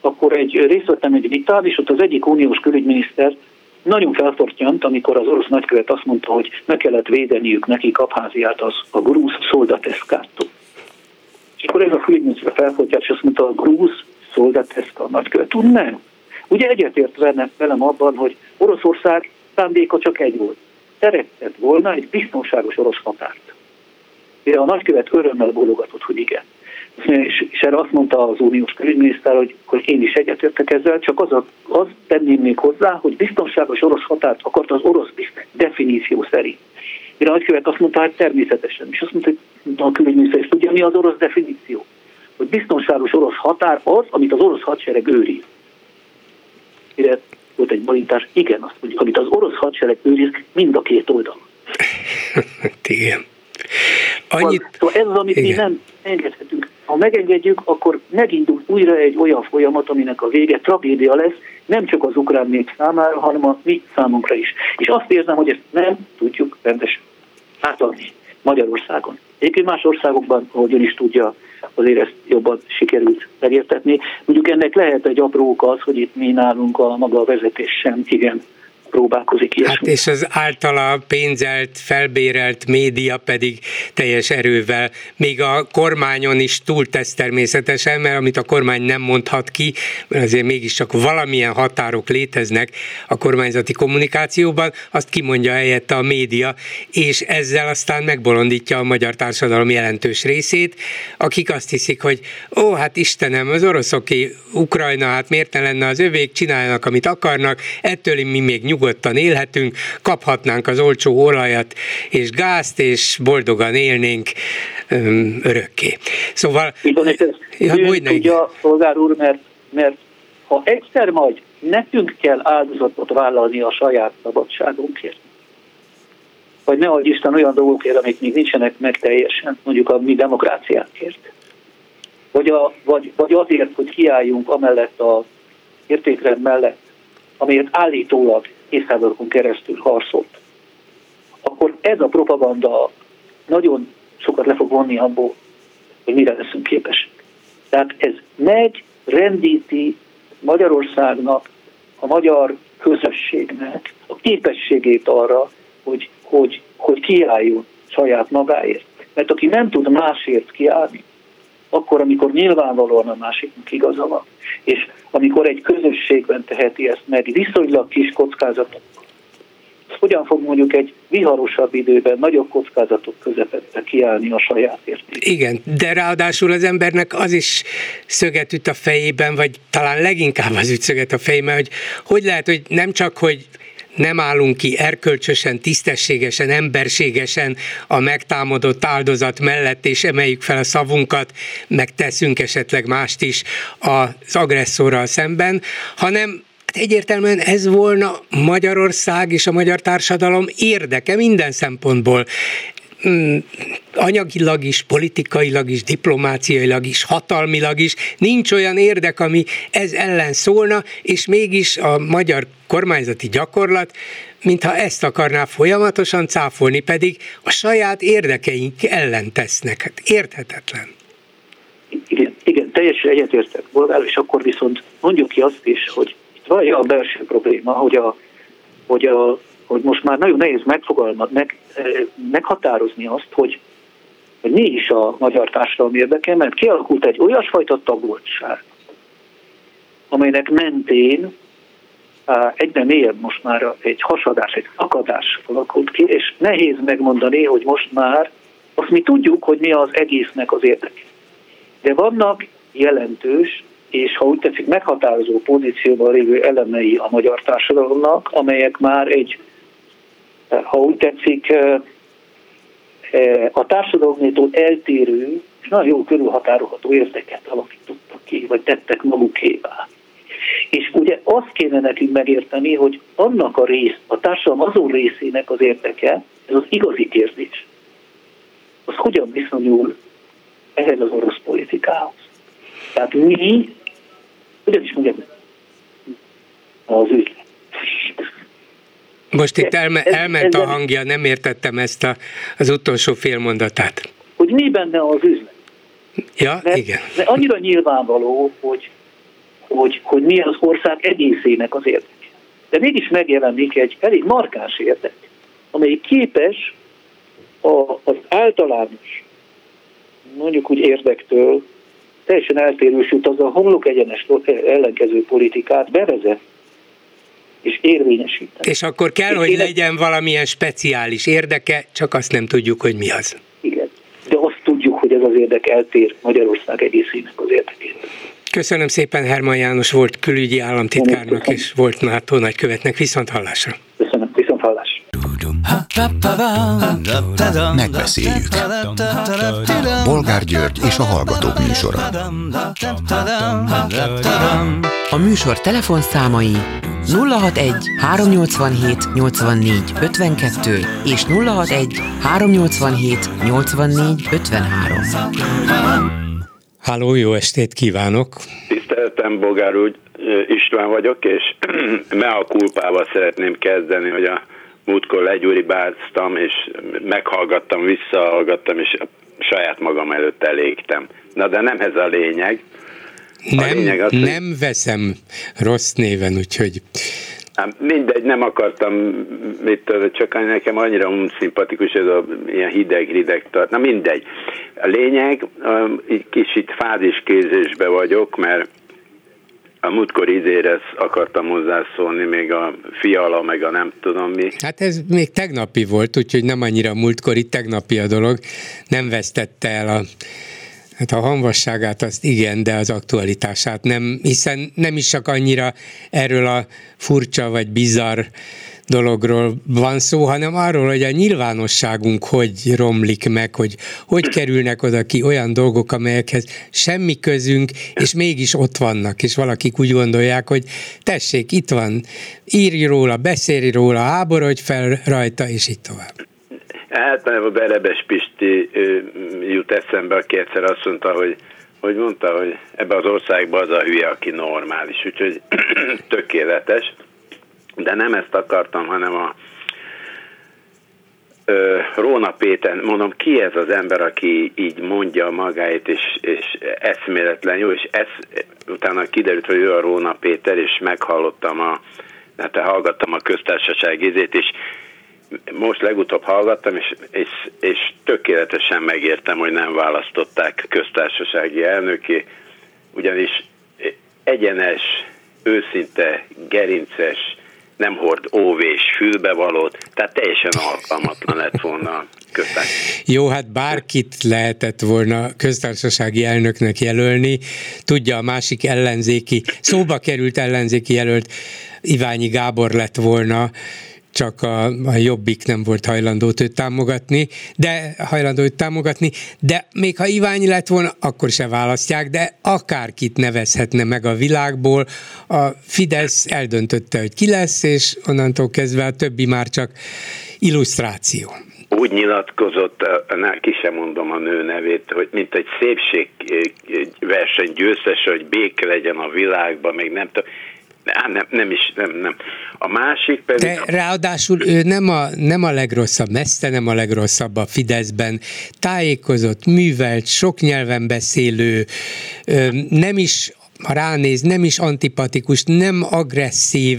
akkor egy részt vettem egy vitán, és ott az egyik uniós külügyminiszter nagyon felfortyant, amikor az orosz nagykövet azt mondta, hogy meg kellett védeniük neki Abháziát az a grúz szoldateszkától. És akkor ez a külügyminiszter felfortyant, és azt mondta, a grúz szoldateszka a nagykövet úr, nem. Ugye egyetért velem abban, hogy Oroszország szándéka csak egy volt. Szeretett volna egy biztonságos orosz határt. De a nagykövet örömmel bólogatott, hogy igen és, és erre azt mondta az uniós külügyminiszter, hogy, hogy én is egyetértek ezzel, csak az, a, az tenném még hozzá, hogy biztonságos orosz határt akart az orosz definíció szerint. Mire a nagykövet azt mondta, hogy természetesen. És azt mondta, hogy a külügyminiszter is tudja, mi az orosz definíció. Hogy biztonságos orosz határ az, amit az orosz hadsereg őriz. Mire volt egy balintás, igen, azt mondja, amit az orosz hadsereg őriz mind a két oldalon. Igen. Annyit... Szóval ez az, amit igen. mi nem engedhetünk. Ha megengedjük, akkor megindul újra egy olyan folyamat, aminek a vége tragédia lesz, nem csak az ukrán nép számára, hanem a mi számunkra is. És azt érzem, hogy ezt nem tudjuk rendesen átadni Magyarországon. Egyébként más országokban, ahogy ön is tudja, azért ezt jobban sikerült megértetni. Mondjuk ennek lehet egy apró az, hogy itt mi nálunk a maga a vezetés sem igen próbálkozik ilyesmi. Hát és az általa pénzelt, felbérelt média pedig teljes erővel, még a kormányon is túltesz természetesen, mert amit a kormány nem mondhat ki, azért mégiscsak valamilyen határok léteznek a kormányzati kommunikációban, azt kimondja helyette a média, és ezzel aztán megbolondítja a magyar társadalom jelentős részét, akik azt hiszik, hogy ó, hát Istenem, az oroszoké Ukrajna, hát miért ne lenne az övék, csinálnak, amit akarnak, ettől mi még nyugodtan nyugodtan élhetünk, kaphatnánk az olcsó olajat és gázt, és boldogan élnénk öm, örökké. Szóval... Igen, ja, tudja, szolgár úr, mert, mert ha egyszer majd nekünk kell áldozatot vállalni a saját szabadságunkért, vagy ne adj Isten olyan dolgokért, amik még nincsenek meg teljesen, mondjuk a mi demokráciánkért. Vagy, a, vagy, vagy azért, hogy kiálljunk amellett a értékrend mellett, amelyet állítólag évszázadokon keresztül harcolt, akkor ez a propaganda nagyon sokat le fog vonni abból, hogy mire leszünk képesek. Tehát ez megy, rendíti Magyarországnak, a magyar közösségnek a képességét arra, hogy, hogy, hogy kiálljon saját magáért. Mert aki nem tud másért kiállni, akkor, amikor nyilvánvalóan a másiknak igaza van, És amikor egy közösségben teheti ezt meg viszonylag kis kockázatok, hogyan fog mondjuk egy viharosabb időben nagyobb kockázatok közepette kiállni a saját érték. Igen, de ráadásul az embernek az is szöget üt a fejében, vagy talán leginkább az üt szöget a fejében, hogy hogy lehet, hogy nem csak, hogy nem állunk ki erkölcsösen, tisztességesen, emberségesen a megtámadott áldozat mellett, és emeljük fel a szavunkat, meg teszünk esetleg mást is az agresszorral szemben, hanem egyértelműen ez volna Magyarország és a magyar társadalom érdeke minden szempontból anyagilag is, politikailag is, diplomáciailag is, hatalmilag is nincs olyan érdek, ami ez ellen szólna, és mégis a magyar kormányzati gyakorlat, mintha ezt akarná folyamatosan cáfolni, pedig a saját érdekeink ellen tesznek. Hát érthetetlen. Igen, igen teljesen egyetértek, Bolgár, és akkor viszont mondjuk ki azt is, hogy vagy a belső probléma, hogy, a, hogy, a, hogy most már nagyon nehéz megfogalmazni, meg, eh, meghatározni azt, hogy, hogy mi is a magyar társadalom érdeke, mert kialakult egy olyasfajta tagoltság, amelynek mentén egyre mélyebb most már egy hasadás, egy akadás alakult ki, és nehéz megmondani, hogy most már azt mi tudjuk, hogy mi az egésznek az érdeke. De vannak jelentős és ha úgy tetszik, meghatározó pozícióban lévő elemei a magyar társadalomnak, amelyek már egy, ha úgy tetszik, a társadalomtól eltérő és nagyon jó körülhatárolható érdeket alakítottak ki, vagy tettek magukévá. És ugye azt kéne nekünk megérteni, hogy annak a rész, a társadalom azon részének az érdeke, ez az igazi kérdés, az hogyan viszonyul ehhez az orosz politikához. Tehát mi hogyan is mondjam, az üzlet. Most itt elme, elment a hangja, nem értettem ezt a, az utolsó félmondatát. Hogy mi benne az üzlet? Ja, mert, igen. Mert annyira nyilvánvaló, hogy, hogy, hogy mi az ország egészének az érdeke. De mégis megjelenik egy elég markáns érdek, amely képes a, az általános, mondjuk úgy érdektől teljesen eltérő út az a homlok egyenes ellenkező politikát bevezet és érvényesíteni. És akkor kell, és hogy élet... legyen valamilyen speciális érdeke, csak azt nem tudjuk, hogy mi az. Igen, de azt tudjuk, hogy ez az érdek eltér Magyarország egészének az érdekét. Köszönöm szépen Herman János volt külügyi államtitkárnak és volt NATO nagykövetnek. Viszont hallásra. Köszönöm. Megbeszéljük. Bolgár György és a Hallgatók műsora. A műsor telefonszámai 061 387 84 52 és 061 387 84 53. Háló, jó estét kívánok! Tiszteltem, Bogár úgy, István vagyok, és mea kulpával szeretném kezdeni, hogy a múltkor legyúribáztam, és meghallgattam, visszahallgattam, és saját magam előtt elégtem. Na de nem ez a lényeg. A nem, lényeg az, nem hogy... veszem rossz néven, úgyhogy... Hát mindegy, nem akartam mit csak nekem annyira unszimpatikus ez a ilyen hideg-hideg tart. Na mindegy. A lényeg, egy kicsit fáziskézésbe vagyok, mert a múltkor izére akartam hozzászólni, még a fiala, meg a nem tudom mi. Hát ez még tegnapi volt, úgyhogy nem annyira múltkori, tegnapi a dolog. Nem vesztette el a Hát a hanvasságát azt igen, de az aktualitását nem, hiszen nem is csak annyira erről a furcsa vagy bizarr dologról van szó, hanem arról, hogy a nyilvánosságunk hogy romlik meg, hogy hogy kerülnek oda ki olyan dolgok, amelyekhez semmi közünk, és mégis ott vannak, és valakik úgy gondolják, hogy tessék, itt van, írj róla, beszélj róla, háborodj fel rajta, és így tovább. Hát a Berebes Pisti jut eszembe, aki egyszer azt mondta, hogy hogy mondta, hogy ebbe az országban az a hülye, aki normális, úgyhogy tökéletes. De nem ezt akartam, hanem a ö, Róna Péter, mondom, ki ez az ember, aki így mondja magáit, és, és eszméletlen jó, és ez, utána kiderült, hogy ő a Róna Péter, és meghallottam a, hát hallgattam a köztársaság izét, és most legutóbb hallgattam, és, és, és tökéletesen megértem, hogy nem választották köztársasági elnöki, ugyanis egyenes, őszinte, gerinces, nem hord óvés fülbevalót, tehát teljesen alkalmatlan lett volna a Jó, hát bárkit lehetett volna köztársasági elnöknek jelölni, tudja a másik ellenzéki, szóba került ellenzéki jelölt Iványi Gábor lett volna, csak a, a jobbik nem volt hajlandó őt támogatni, de hajlandó őt támogatni, de még ha Iványi lett volna, akkor se választják, de akárkit nevezhetne meg a világból, a Fidesz eldöntötte, hogy ki lesz, és onnantól kezdve a többi már csak illusztráció úgy nyilatkozott, ki sem mondom a nő nevét, hogy mint egy szépségverseny győztes, hogy béke legyen a világban, még nem tudom. Nem, nem, nem is, nem, nem. A másik pedig... De ráadásul ő nem a, nem a legrosszabb, messze nem a legrosszabb a Fideszben. Tájékozott, művelt, sok nyelven beszélő, nem is ha ránéz, nem is antipatikus, nem agresszív,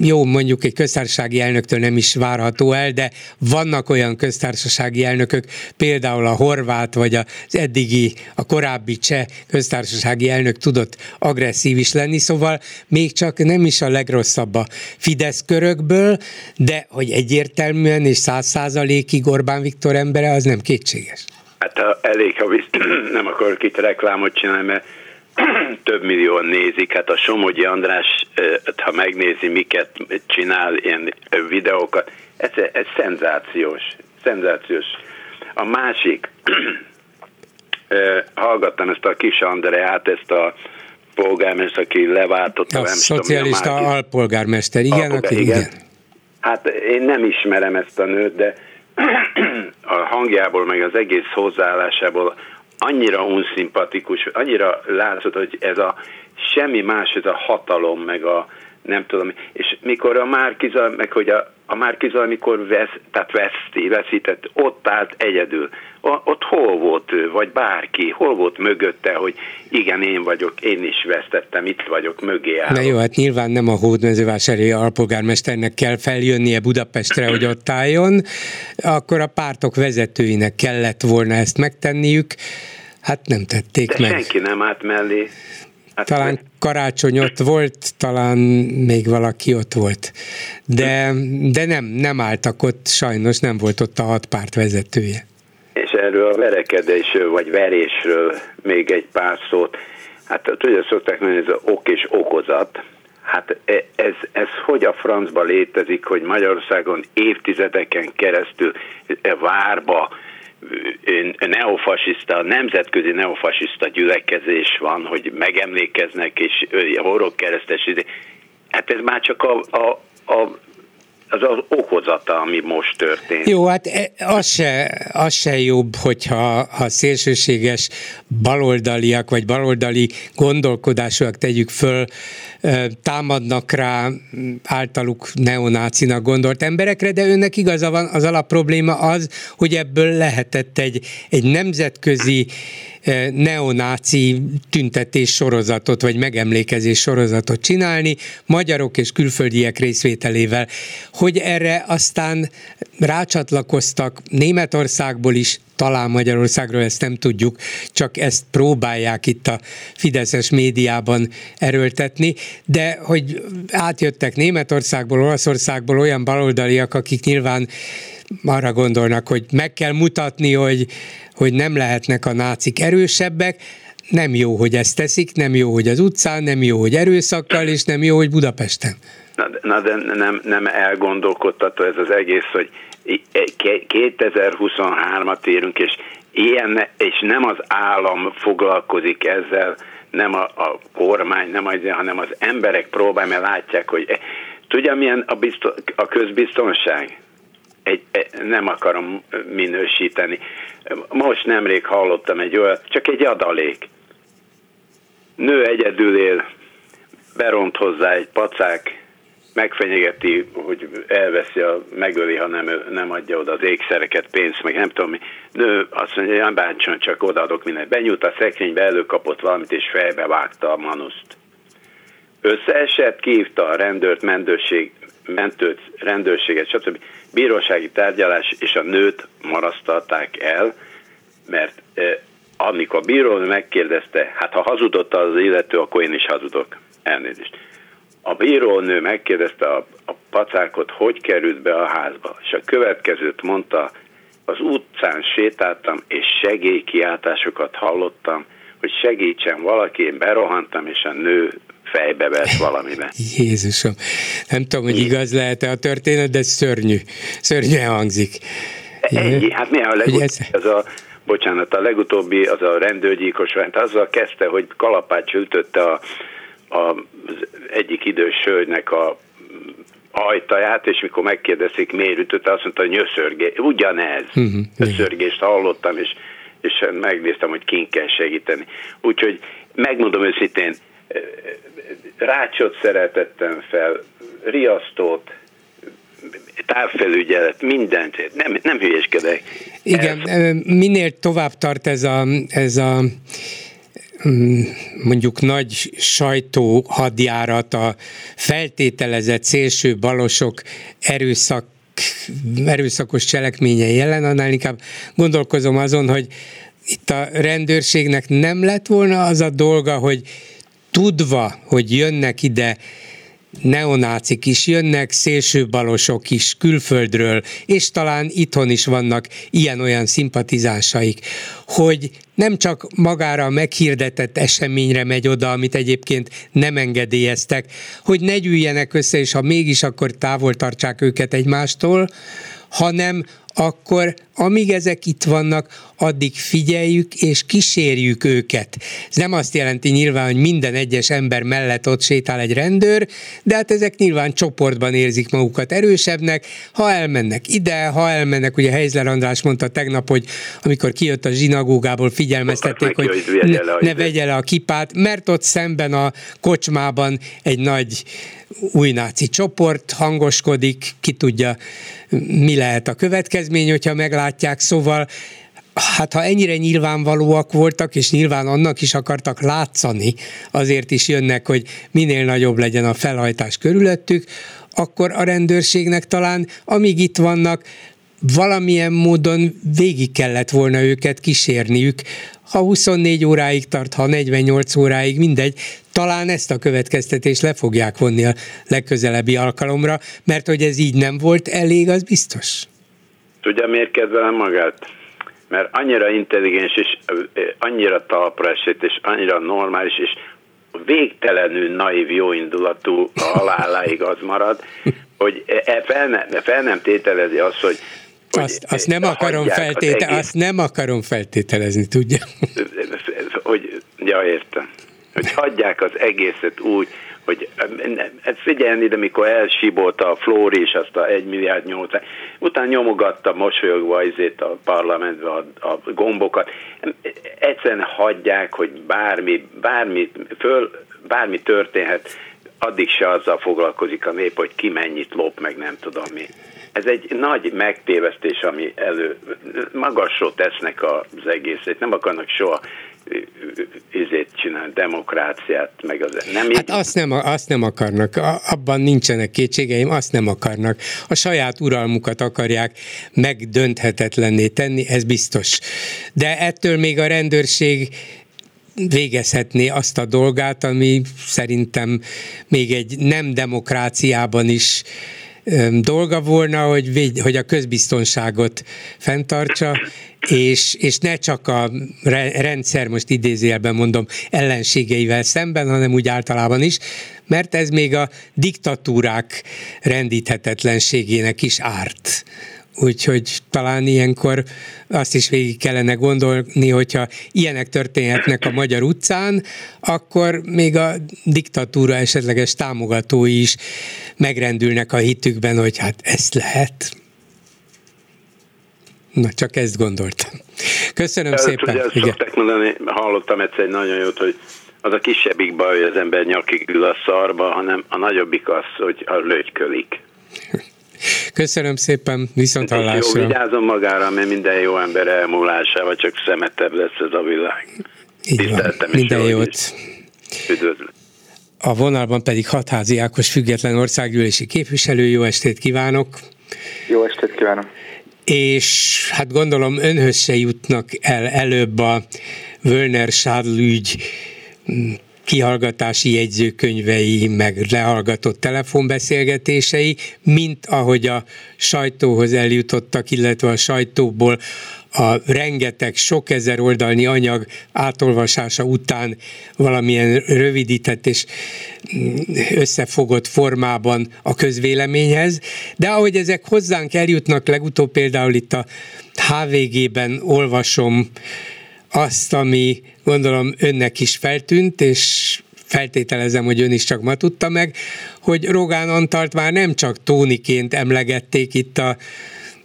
jó, mondjuk egy köztársasági elnöktől nem is várható el, de vannak olyan köztársasági elnökök, például a horvát, vagy az eddigi, a korábbi cseh köztársasági elnök tudott agresszív is lenni, szóval még csak nem is a legrosszabb a Fidesz körökből, de hogy egyértelműen és száz százalékig Orbán Viktor embere, az nem kétséges. Hát elég, ha visz, nem akarok itt reklámot csinálni, mert több millióan nézik, hát a Somogyi András, ha megnézi, miket csinál, ilyen videókat, ez, ez szenzációs, szenzációs. A másik, hallgattam ezt a kis Andreát, ezt a polgármester, aki leváltotta. A nem szocialista tudom, alpolgármester, igen, alpolgár, aki, igen. igen. Hát én nem ismerem ezt a nőt, de a hangjából, meg az egész hozzáállásából annyira unszimpatikus, annyira látszott, hogy ez a semmi más, ez a hatalom, meg a nem tudom, és mikor a Márkiza, meg hogy a, a Márkiza, amikor vesz, tehát veszti, veszített, ott állt egyedül. O, ott hol volt ő, vagy bárki, hol volt mögötte, hogy igen, én vagyok, én is vesztettem, itt vagyok, mögé állok. Na jó, hát nyilván nem a hódmezővásári alpolgármesternek kell feljönnie Budapestre, hogy ott álljon, akkor a pártok vezetőinek kellett volna ezt megtenniük, hát nem tették De meg. senki nem állt mellé. Hát talán karácsony ott volt, talán még valaki ott volt. De, de nem, nem álltak ott, sajnos nem volt ott a hat párt vezetője. És erről a verekedésről, vagy verésről még egy pár szót. Hát tudja, szokták mondani, ez ok és okozat. Hát e, ez, ez hogy a francba létezik, hogy Magyarországon évtizedeken keresztül e várba neofasiszta, nemzetközi neofasiszta gyülekezés van, hogy megemlékeznek, és horog keresztes, hát ez már csak a, a, a az az okozata, ami most történt. Jó, hát e, az se, az se jobb, hogyha ha szélsőséges baloldaliak, vagy baloldali gondolkodásúak tegyük föl, támadnak rá általuk neonácinak gondolt emberekre, de önnek igaza van, az alapprobléma az, hogy ebből lehetett egy, egy nemzetközi neonáci tüntetés sorozatot, vagy megemlékezés sorozatot csinálni, magyarok és külföldiek részvételével. Hogy erre aztán rácsatlakoztak Németországból is, talán Magyarországról ezt nem tudjuk, csak ezt próbálják itt a fideszes médiában erőltetni, de hogy átjöttek Németországból, Olaszországból olyan baloldaliak, akik nyilván arra gondolnak, hogy meg kell mutatni, hogy, hogy nem lehetnek a nácik erősebbek, nem jó, hogy ezt teszik, nem jó, hogy az utcán, nem jó, hogy erőszakkal, és nem jó, hogy Budapesten. Na, na de nem, nem elgondolkodtató ez az egész, hogy 2023-at érünk, és ilyen, és nem az állam foglalkozik ezzel, nem a, a kormány, nem az, hanem az emberek próbálják, mert látják, hogy e, tudja milyen a, biztos, a közbiztonság? Egy, e, nem akarom minősíteni. Most nemrég hallottam egy olyat, csak egy adalék. Nő egyedül él, beront hozzá egy pacák, megfenyegeti, hogy elveszi, a, megöli, ha nem, nem adja oda az ékszereket, pénzt, meg nem tudom mi. Nő azt mondja, hogy bántson, csak odaadok mindent. Benyújt a szekrénybe, előkapott valamit, és fejbe vágta a manuszt. Összeesett, kívta a rendőrt, mentőség, mentőt, rendőrséget, stb. Bírósági tárgyalás, és a nőt marasztalták el, mert amikor a bíró megkérdezte, hát ha hazudott az illető, akkor én is hazudok. Elnézést. A bírónő megkérdezte a, a pacákot, hogy került be a házba, és a következőt mondta, az utcán sétáltam, és segélykiáltásokat hallottam, hogy segítsen valaki, én berohantam, és a nő fejbe vett valamibe. Jézusom, nem tudom, hogy igaz lehet-e a történet, de szörnyű, szörnyűen hangzik. Ennyi, hát mi a legutóbbi, ez... a, bocsánat, a legutóbbi, az a rendőrgyilkos, hát azzal kezdte, hogy kalapács ütötte a, az egyik idős hölgynek a ajtaját, és mikor megkérdezik, miért ütötte, azt mondta, hogy nyöszörgés. Ugyanez. Uh-huh, nyöszörgést hallottam, és, és megnéztem, hogy kin kell segíteni. Úgyhogy megmondom őszintén, rácsot szeretettem fel, riasztót, távfelügyelet, mindent, nem, nem hülyeskedek. Igen, ez... minél tovább tart ez a, ez a mondjuk nagy sajtó hadjárat, a feltételezett szélső balosok erőszak erőszakos cselekményei ellen, annál inkább gondolkozom azon, hogy itt a rendőrségnek nem lett volna az a dolga, hogy tudva, hogy jönnek ide neonácik is jönnek, szélsőbalosok is külföldről, és talán itthon is vannak ilyen-olyan szimpatizánsaik, hogy nem csak magára a meghirdetett eseményre megy oda, amit egyébként nem engedélyeztek, hogy ne gyűjjenek össze, és ha mégis, akkor távol tartsák őket egymástól, hanem akkor amíg ezek itt vannak, addig figyeljük és kísérjük őket. Ez nem azt jelenti nyilván, hogy minden egyes ember mellett ott sétál egy rendőr, de hát ezek nyilván csoportban érzik magukat erősebbnek, ha elmennek ide, ha elmennek, ugye Heizler András mondta tegnap, hogy amikor kijött a zsinagógából figyelmeztették, hogy ne, ne vegye le a kipát, mert ott szemben a kocsmában egy nagy új náci csoport hangoskodik, ki tudja, mi lehet a következmény, hogyha meglátják, szóval Hát ha ennyire nyilvánvalóak voltak, és nyilván annak is akartak látszani, azért is jönnek, hogy minél nagyobb legyen a felhajtás körülöttük, akkor a rendőrségnek talán, amíg itt vannak, valamilyen módon végig kellett volna őket kísérniük, ha 24 óráig tart, ha 48 óráig, mindegy, talán ezt a következtetést le fogják vonni a legközelebbi alkalomra, mert hogy ez így nem volt elég, az biztos. Tudja, miért kedvelem magát? Mert annyira intelligens, és annyira talpra esett, és annyira normális, és végtelenül naív, jóindulatú a haláláig az marad, hogy e fel, ne, fel nem tételezi azt, hogy azt, azt, nem akarom feltéte, egész... azt nem akarom feltételezni, tudja. Hogy, ja, értem. Hogy hagyják az egészet úgy, hogy ez figyelni, de mikor elsibolta a Flóri és azt a 1 milliárd 8, utána nyomogatta mosolyogva izét a parlamentbe a, a gombokat. Egyszerűen hagyják, hogy bármi, bármi, föl, bármi történhet, addig se azzal foglalkozik a nép, hogy ki mennyit lop, meg nem tudom mi. Ez egy nagy megtévesztés, ami elő magasról tesznek az egészet, nem akarnak soha izét csinálni, demokráciát, meg az nem... Hát azt nem, azt nem akarnak, abban nincsenek kétségeim, azt nem akarnak. A saját uralmukat akarják megdönthetetlenné tenni, ez biztos. De ettől még a rendőrség végezhetné azt a dolgát, ami szerintem még egy nem demokráciában is dolga volna, hogy, véd, hogy a közbiztonságot fenntartsa, és, és ne csak a rendszer, most idézőjelben mondom, ellenségeivel szemben, hanem úgy általában is, mert ez még a diktatúrák rendíthetetlenségének is árt. Úgyhogy talán ilyenkor azt is végig kellene gondolni, hogyha ilyenek történhetnek a magyar utcán, akkor még a diktatúra esetleges támogatói is megrendülnek a hitükben, hogy hát ezt lehet. Na, csak ezt gondoltam. Köszönöm El, szépen. Ugye, Igen. szokták mondani, hallottam egyszer egy nagyon jót, hogy az a kisebbik baj, hogy az ember nyakig ül a szarba, hanem a nagyobbik az, hogy a lögykölik. Köszönöm szépen, viszont hallásra. Jó, vigyázom magára, mert minden jó ember elmúlásával csak szemetebb lesz ez a világ. Így van. Minden jót. Üdvözlök. A vonalban pedig Hatházi Ákos független országgyűlési képviselő. Jó estét kívánok! Jó estét kívánok! és hát gondolom önhöz se jutnak el előbb a Wölner Schadl ügy kihallgatási jegyzőkönyvei, meg lehallgatott telefonbeszélgetései, mint ahogy a sajtóhoz eljutottak, illetve a sajtóból a rengeteg sok ezer oldalnyi anyag átolvasása után valamilyen rövidített és összefogott formában a közvéleményhez, de ahogy ezek hozzánk eljutnak, legutóbb például itt a HVG-ben olvasom azt, ami gondolom önnek is feltűnt, és feltételezem, hogy ön is csak ma tudta meg, hogy Rogán Antalt már nem csak Tóniként emlegették itt a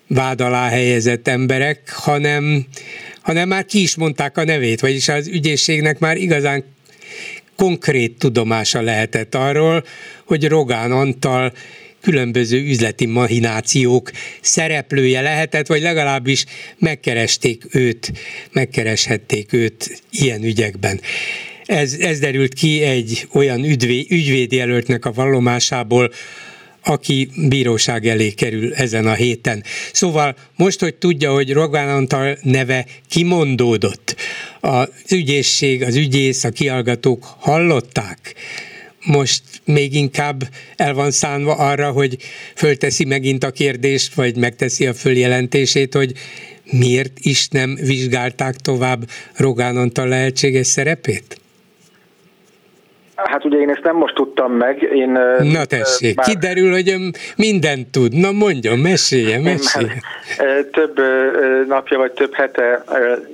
vád alá helyezett emberek, hanem, hanem már ki is mondták a nevét, vagyis az ügyészségnek már igazán konkrét tudomása lehetett arról, hogy Rogán Antal különböző üzleti mahinációk szereplője lehetett, vagy legalábbis megkeresték őt, megkereshették őt ilyen ügyekben. Ez, ez derült ki egy olyan ügyvé, ügyvédjelöltnek a vallomásából, aki bíróság elé kerül ezen a héten. Szóval most, hogy tudja, hogy Rogán Antal neve kimondódott, az ügyészség, az ügyész, a kiallgatók hallották, most még inkább el van szánva arra, hogy fölteszi megint a kérdést, vagy megteszi a följelentését, hogy miért is nem vizsgálták tovább Rogán Antal lehetséges szerepét? Hát ugye én ezt nem most tudtam meg. Én, Na tessék, már... kiderül, hogy mindent tud. Na mondjon, mesélje, mesélje. Már több napja vagy több hete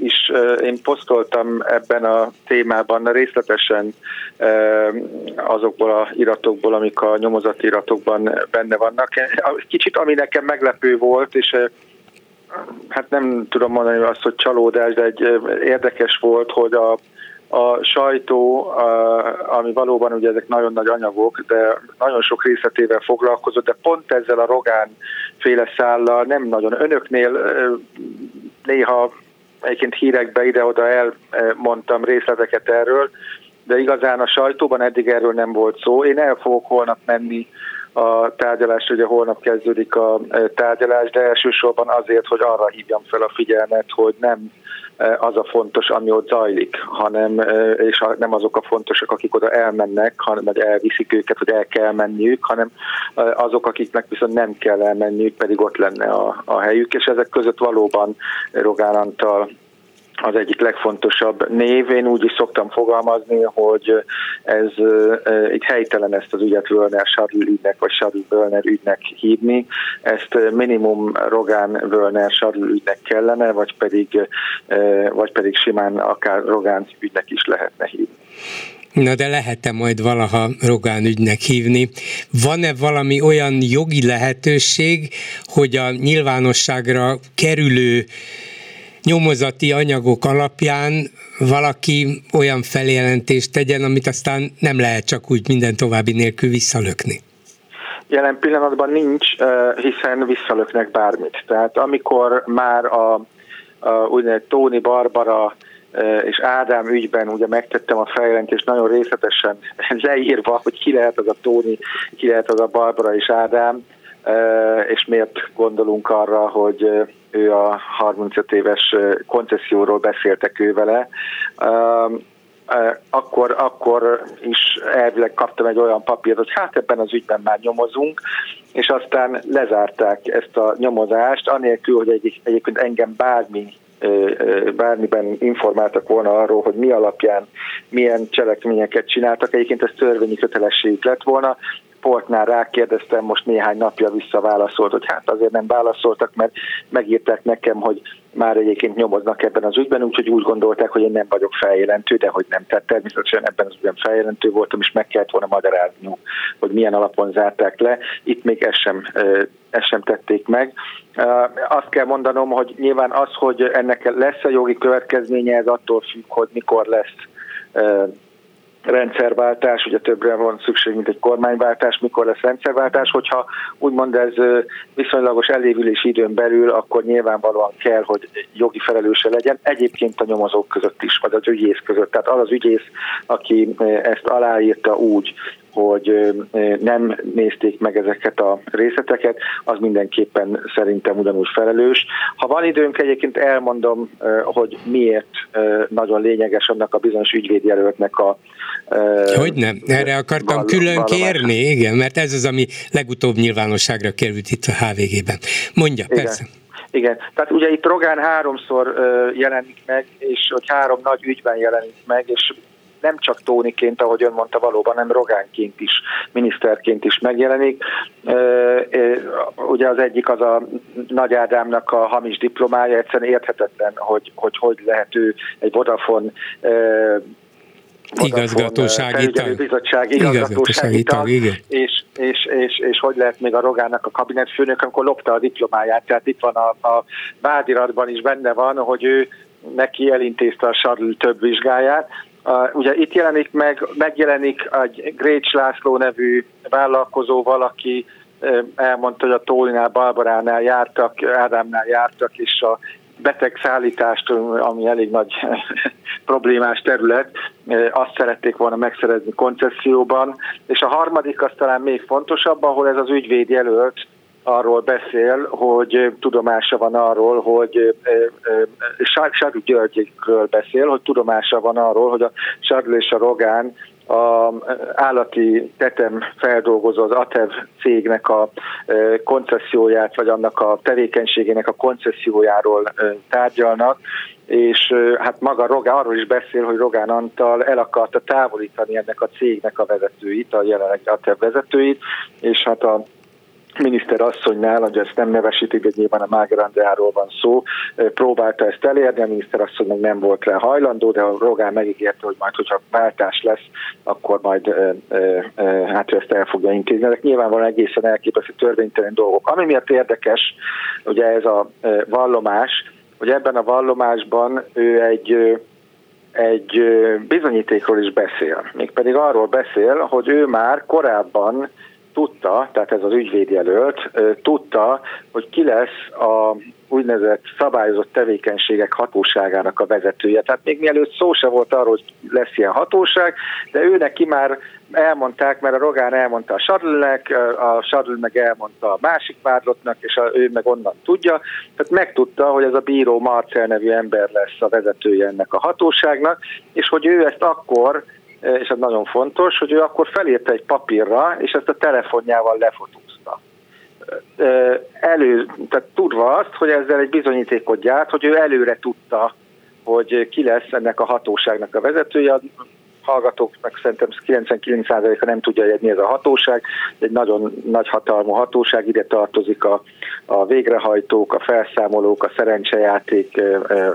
is én posztoltam ebben a témában részletesen azokból a iratokból, amik a nyomozati iratokban benne vannak. Kicsit ami nekem meglepő volt, és hát nem tudom mondani azt, hogy csalódás, de egy érdekes volt, hogy a a sajtó, ami valóban ugye ezek nagyon nagy anyagok, de nagyon sok részletével foglalkozott, de pont ezzel a Rogán féle szállal nem nagyon. Önöknél néha egyébként hírekbe ide-oda elmondtam részleteket erről, de igazán a sajtóban eddig erről nem volt szó. Én el fogok holnap menni a tárgyalás, ugye holnap kezdődik a tárgyalás, de elsősorban azért, hogy arra hívjam fel a figyelmet, hogy nem az a fontos, ami ott zajlik, hanem, és nem azok a fontosak, akik oda elmennek, hanem vagy elviszik őket, hogy el kell menniük, hanem azok, akiknek viszont nem kell elmenniük, pedig ott lenne a, a helyük, és ezek között valóban Rogán Antal az egyik legfontosabb név. Én úgy is szoktam fogalmazni, hogy ez itt helytelen ezt az ügyet Völner Sarl ügynek, vagy Sarl Völner ügynek hívni. Ezt minimum Rogán Völner Sarl ügynek kellene, vagy pedig, vagy pedig simán akár Rogán ügynek is lehetne hívni. Na de lehet-e majd valaha Rogán ügynek hívni? Van-e valami olyan jogi lehetőség, hogy a nyilvánosságra kerülő nyomozati anyagok alapján valaki olyan feljelentést tegyen, amit aztán nem lehet csak úgy minden további nélkül visszalökni. Jelen pillanatban nincs, hiszen visszalöknek bármit. Tehát amikor már a, a úgynevezett Tóni Barbara és Ádám ügyben ugye megtettem a feljelentést nagyon részletesen leírva, hogy ki lehet az a Tóni, ki lehet az a Barbara és Ádám, és miért gondolunk arra, hogy ő a 35 éves koncesszióról beszéltek ő vele, akkor, akkor is elvileg kaptam egy olyan papírt, hogy hát ebben az ügyben már nyomozunk, és aztán lezárták ezt a nyomozást, anélkül, hogy egy, egyébként engem bármi bármiben informáltak volna arról, hogy mi alapján milyen cselekményeket csináltak. Egyébként ez törvényi kötelességük lett volna portnál rákérdeztem, most néhány napja visszaválaszolt, hogy hát azért nem válaszoltak, mert megírták nekem, hogy már egyébként nyomoznak ebben az ügyben, úgyhogy úgy gondolták, hogy én nem vagyok feljelentő, de hogy nem. Tehát természetesen ebben az ügyben feljelentő voltam, és meg kellett volna magyarázni, hogy milyen alapon zárták le. Itt még ezt sem, ezt sem tették meg. Azt kell mondanom, hogy nyilván az, hogy ennek lesz a jogi következménye, ez attól függ, hogy mikor lesz rendszerváltás, ugye többre van szükség, mint egy kormányváltás, mikor lesz rendszerváltás, hogyha úgymond ez viszonylagos elévülési időn belül, akkor nyilvánvalóan kell, hogy jogi felelőse legyen, egyébként a nyomozók között is, vagy az ügyész között. Tehát az az ügyész, aki ezt aláírta úgy, hogy nem nézték meg ezeket a részleteket, az mindenképpen szerintem ugyanúgy felelős. Ha van időnk, egyébként elmondom, hogy miért nagyon lényeges annak a bizonyos ügyvédjelöltnek a hogy nem? Erre akartam val- külön valomás. kérni, igen, mert ez az, ami legutóbb nyilvánosságra került itt a HVG-ben. Mondja, igen. persze. Igen, tehát ugye itt Rogán háromszor jelenik meg, és hogy három nagy ügyben jelenik meg, és nem csak Tóniként, ahogy ön mondta valóban, nem Rogánként is, miniszterként is megjelenik. Ugye az egyik az a Nagy Ádámnak a hamis diplomája, egyszerűen érthetetlen, hogy hogy, hogy lehet ő egy Vodafone igazgatósági tag. Bizottság igazgatósági tag, igen. És, és, és, és, hogy lehet még a Rogának a kabinetfőnök, amikor lopta a diplomáját, tehát itt van a, a vádiratban is benne van, hogy ő neki elintézte a Sarl több vizsgáját, Uh, ugye itt jelenik meg, megjelenik egy Grécs László nevű vállalkozó valaki, elmondta, hogy a Tólinál, Barbaránál jártak, Ádámnál jártak, és a betegszállítást, ami elég nagy problémás terület, azt szerették volna megszerezni koncesszióban. És a harmadik az talán még fontosabb, ahol ez az ügyvéd jelölt arról beszél, hogy tudomása van arról, hogy Sárgyi Györgyről beszél, hogy tudomása van arról, hogy a Sárgyi és a Rogán a állati tetem feldolgozó az ATEV cégnek a konceszióját, vagy annak a tevékenységének a koncesziójáról tárgyalnak, és hát maga Rogán arról is beszél, hogy Rogán Antal el akarta távolítani ennek a cégnek a vezetőit, a jelenlegi ATEV vezetőit, és hát a miniszter asszonynál, hogy ezt nem nevesítik, de nyilván a Máger Andreáról van szó, próbálta ezt elérni, a miniszter asszony meg nem volt rá hajlandó, de a Rogán megígérte, hogy majd, hogyha váltás lesz, akkor majd hát ő ezt el fogja intézni. Ezek nyilvánvalóan egészen elképesztő törvénytelen dolgok. Ami miatt érdekes, ugye ez a vallomás, hogy ebben a vallomásban ő egy egy bizonyítékról is beszél. Mégpedig arról beszél, hogy ő már korábban tudta, tehát ez az ügyvédjelölt, tudta, hogy ki lesz a úgynevezett szabályozott tevékenységek hatóságának a vezetője. Tehát még mielőtt szó se volt arról, hogy lesz ilyen hatóság, de ő neki már elmondták, mert a Rogán elmondta a Sadlnek, a Sadl meg elmondta a másik vádlottnak, és a, ő meg onnan tudja. Tehát megtudta, hogy ez a bíró Marcel nevű ember lesz a vezetője ennek a hatóságnak, és hogy ő ezt akkor és ez nagyon fontos, hogy ő akkor felírta egy papírra, és ezt a telefonjával lefotózta. Elő, tehát tudva azt, hogy ezzel egy bizonyítékot gyárt, hogy ő előre tudta, hogy ki lesz ennek a hatóságnak a vezetője hallgatók, meg szerintem 99%-a nem tudja, hogy mi ez a hatóság. Egy nagyon nagy hatalmú hatóság, ide tartozik a, a végrehajtók, a felszámolók, a szerencsejáték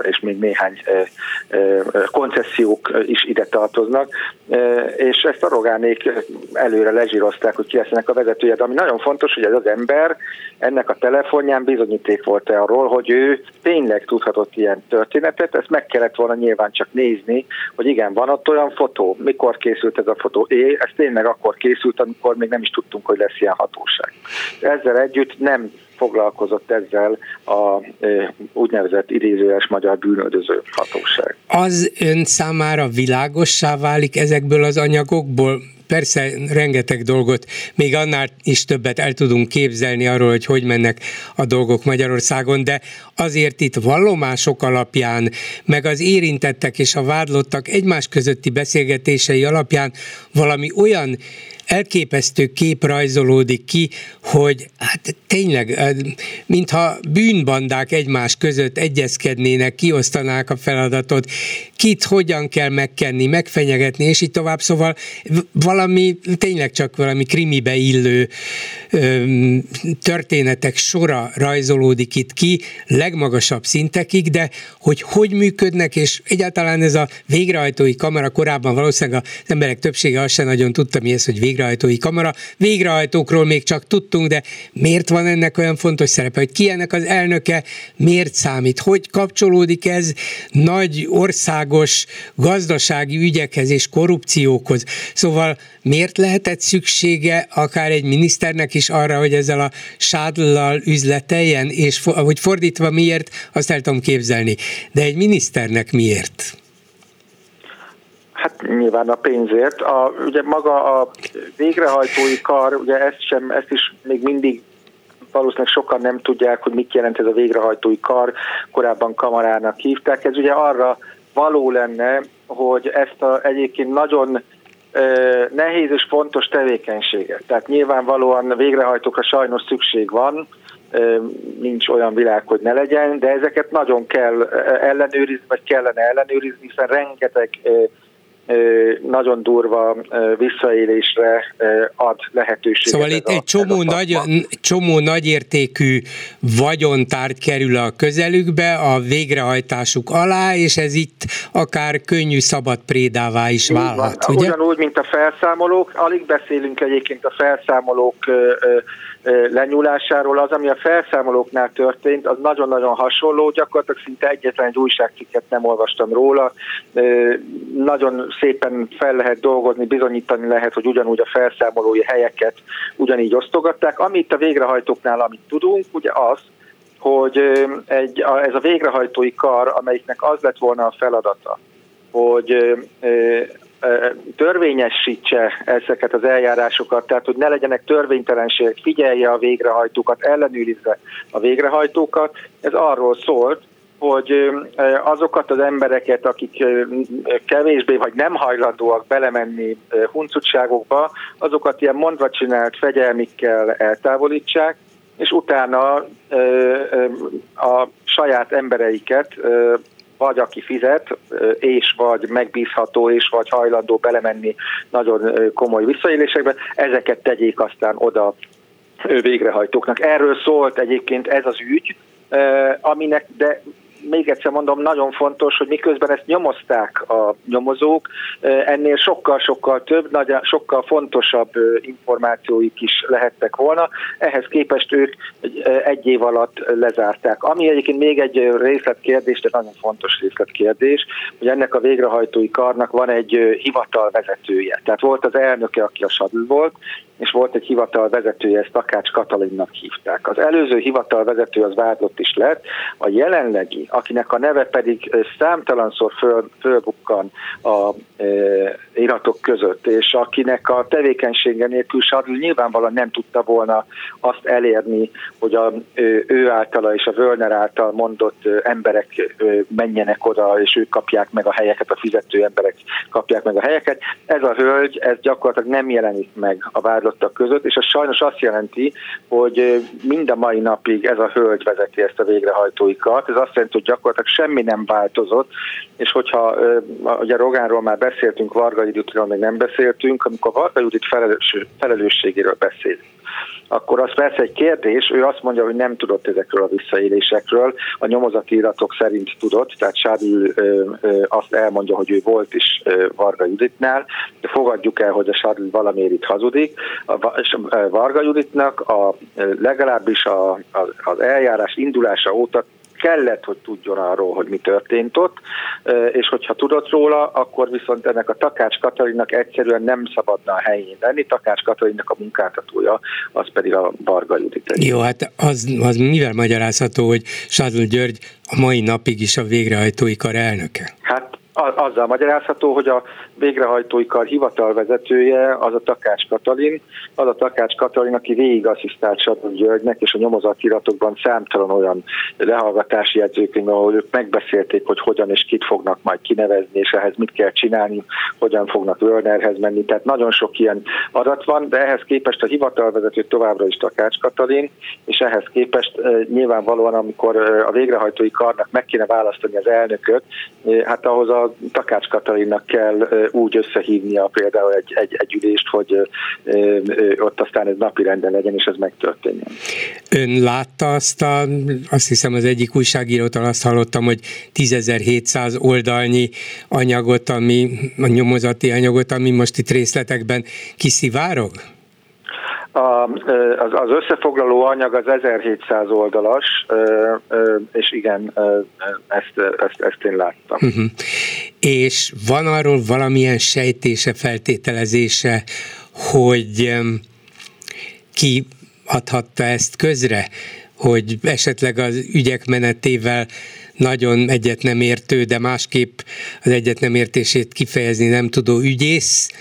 és még néhány koncesziók is ide tartoznak. És ezt a rogánék előre lezsírozták, hogy ki lesz ennek a vezetője. De ami nagyon fontos, hogy ez az ember ennek a telefonján bizonyíték volt arról, hogy ő tényleg tudhatott ilyen történetet, ezt meg kellett volna nyilván csak nézni, hogy igen, van ott olyan fotó, fotó, mikor készült ez a fotó? É, ez tényleg akkor készült, amikor még nem is tudtunk, hogy lesz ilyen hatóság. Ezzel együtt nem foglalkozott ezzel a e, úgynevezett idézőes magyar bűnöldöző hatóság. Az ön számára világossá válik ezekből az anyagokból? Persze rengeteg dolgot, még annál is többet el tudunk képzelni arról, hogy hogy mennek a dolgok Magyarországon, de azért itt vallomások alapján, meg az érintettek és a vádlottak egymás közötti beszélgetései alapján valami olyan elképesztő kép rajzolódik ki, hogy hát tényleg, mintha bűnbandák egymás között egyezkednének, kiosztanák a feladatot, kit hogyan kell megkenni, megfenyegetni, és így tovább. Szóval valami, tényleg csak valami krimibe illő történetek sora rajzolódik itt ki, legmagasabb szintekig, de hogy hogy működnek, és egyáltalán ez a végrehajtói kamera korábban valószínűleg az emberek többsége azt sem nagyon tudta, mi ez, hogy végrehajtói kamera. Végrehajtókról még csak tudtunk, de miért van ennek olyan fontos szerepe, hogy ki ennek az elnöke, miért számít, hogy kapcsolódik ez nagy országos gazdasági ügyekhez és korrupciókhoz. Szóval miért lehetett szüksége akár egy miniszternek is arra, hogy ezzel a sádllal üzleteljen, és hogy fordítva miért, azt el tudom képzelni. De egy miniszternek miért? Hát nyilván a pénzért. A, ugye maga a végrehajtói kar, ugye ezt, sem, ezt is még mindig valószínűleg sokan nem tudják, hogy mit jelent ez a végrehajtói kar, korábban kamarának hívták. Ez ugye arra való lenne, hogy ezt a egyébként nagyon nehéz és fontos tevékenységet. Tehát nyilvánvalóan végrehajtókra sajnos szükség van, nincs olyan világ, hogy ne legyen, de ezeket nagyon kell ellenőrizni, vagy kellene ellenőrizni, hiszen rengeteg nagyon durva visszaélésre ad lehetőséget. Szóval itt egy csomó, nagy, csomó nagyértékű vagyontárgy kerül a közelükbe a végrehajtásuk alá, és ez itt akár könnyű szabad prédává is válhat. Ugye? Ugyanúgy, mint a felszámolók, alig beszélünk egyébként a felszámolók lenyúlásáról. Az, ami a felszámolóknál történt, az nagyon-nagyon hasonló, gyakorlatilag szinte egyetlen egy újságcikket nem olvastam róla. Nagyon szépen fel lehet dolgozni, bizonyítani lehet, hogy ugyanúgy a felszámolói helyeket ugyanígy osztogatták. Amit a végrehajtóknál, amit tudunk, ugye az, hogy egy, ez a végrehajtói kar, amelyiknek az lett volna a feladata, hogy törvényesítse ezeket az eljárásokat, tehát hogy ne legyenek törvénytelenségek, figyelje a végrehajtókat, ellenőrizze a végrehajtókat. Ez arról szólt, hogy azokat az embereket, akik kevésbé vagy nem hajlandóak belemenni huncutságokba, azokat ilyen mondva csinált fegyelmikkel eltávolítsák, és utána a saját embereiket vagy aki fizet, és vagy megbízható, és vagy hajlandó belemenni nagyon komoly visszaélésekbe, ezeket tegyék aztán oda végrehajtóknak. Erről szólt egyébként ez az ügy, aminek, de még egyszer mondom, nagyon fontos, hogy miközben ezt nyomozták a nyomozók, ennél sokkal-sokkal több, sokkal fontosabb információik is lehettek volna. Ehhez képest ők egy év alatt lezárták. Ami egyébként még egy részletkérdés, de nagyon fontos részletkérdés, hogy ennek a végrehajtói karnak van egy hivatalvezetője. Tehát volt az elnöke, aki a Sadl volt, és volt egy hivatal vezetője, ezt Takács Katalinnak hívták. Az előző hivatal vezető az vádlott is lett, a jelenlegi, akinek a neve pedig számtalanszor föl, fölbukkan a e, iratok között, és akinek a tevékenysége nélkül Sadl nyilvánvalóan nem tudta volna azt elérni, hogy a, ő általa és a Völner által mondott emberek menjenek oda, és ők kapják meg a helyeket, a fizető emberek kapják meg a helyeket. Ez a hölgy, ez gyakorlatilag nem jelenik meg a vádlott vádlottak között, és ez sajnos azt jelenti, hogy mind a mai napig ez a hölgy vezeti ezt a végrehajtói kart. Ez azt jelenti, hogy gyakorlatilag semmi nem változott, és hogyha ugye Rogánról már beszéltünk, Varga Juditról még nem beszéltünk, amikor Varga Judit felelős, felelősségéről beszélünk akkor az persze egy kérdés, ő azt mondja, hogy nem tudott ezekről a visszaélésekről, a nyomozati iratok szerint tudott, tehát Sádül azt elmondja, hogy ő volt is Varga Juditnál, de fogadjuk el, hogy a Sádül valamiért itt hazudik. A Varga Juditnak a, legalábbis a, az eljárás indulása óta kellett, hogy tudjon arról, hogy mi történt ott, és hogyha tudott róla, akkor viszont ennek a Takács Katalinnak egyszerűen nem szabadna a helyén lenni. Takács Katalinnak a munkáltatója, az pedig a Barga Judit. Jó, hát az, az mivel magyarázható, hogy Sádl György a mai napig is a végrehajtói kar elnöke? Hát azzal magyarázható, hogy a végrehajtói kar hivatalvezetője az a Takács Katalin, az a Takács Katalin, aki végig asszisztált Sadon Györgynek, és a nyomozatiratokban számtalan olyan lehallgatási jegyzőkönyv, ahol ők megbeszélték, hogy hogyan és kit fognak majd kinevezni, és ehhez mit kell csinálni, hogyan fognak Wörnerhez menni. Tehát nagyon sok ilyen adat van, de ehhez képest a hivatalvezető továbbra is Takács Katalin, és ehhez képest nyilvánvalóan, amikor a végrehajtói karnak meg kéne választani az elnököt, hát ahhoz a Takács Katalinnak kell úgy összehívnia például egy, egy, egy ülést, hogy ott aztán ez napi renden legyen, és ez megtörténjen. Ön látta azt a, azt hiszem az egyik újságírótól azt hallottam, hogy 10.700 oldalnyi anyagot, ami, a nyomozati anyagot, ami most itt részletekben kiszivárog? A, az, az összefoglaló anyag az 1700 oldalas, és igen, ezt, ezt, ezt én láttam. Uh-huh. És van arról valamilyen sejtése, feltételezése, hogy ki adhatta ezt közre, hogy esetleg az ügyek menetével nagyon egyet nem értő, de másképp az egyet nem értését kifejezni nem tudó ügyész,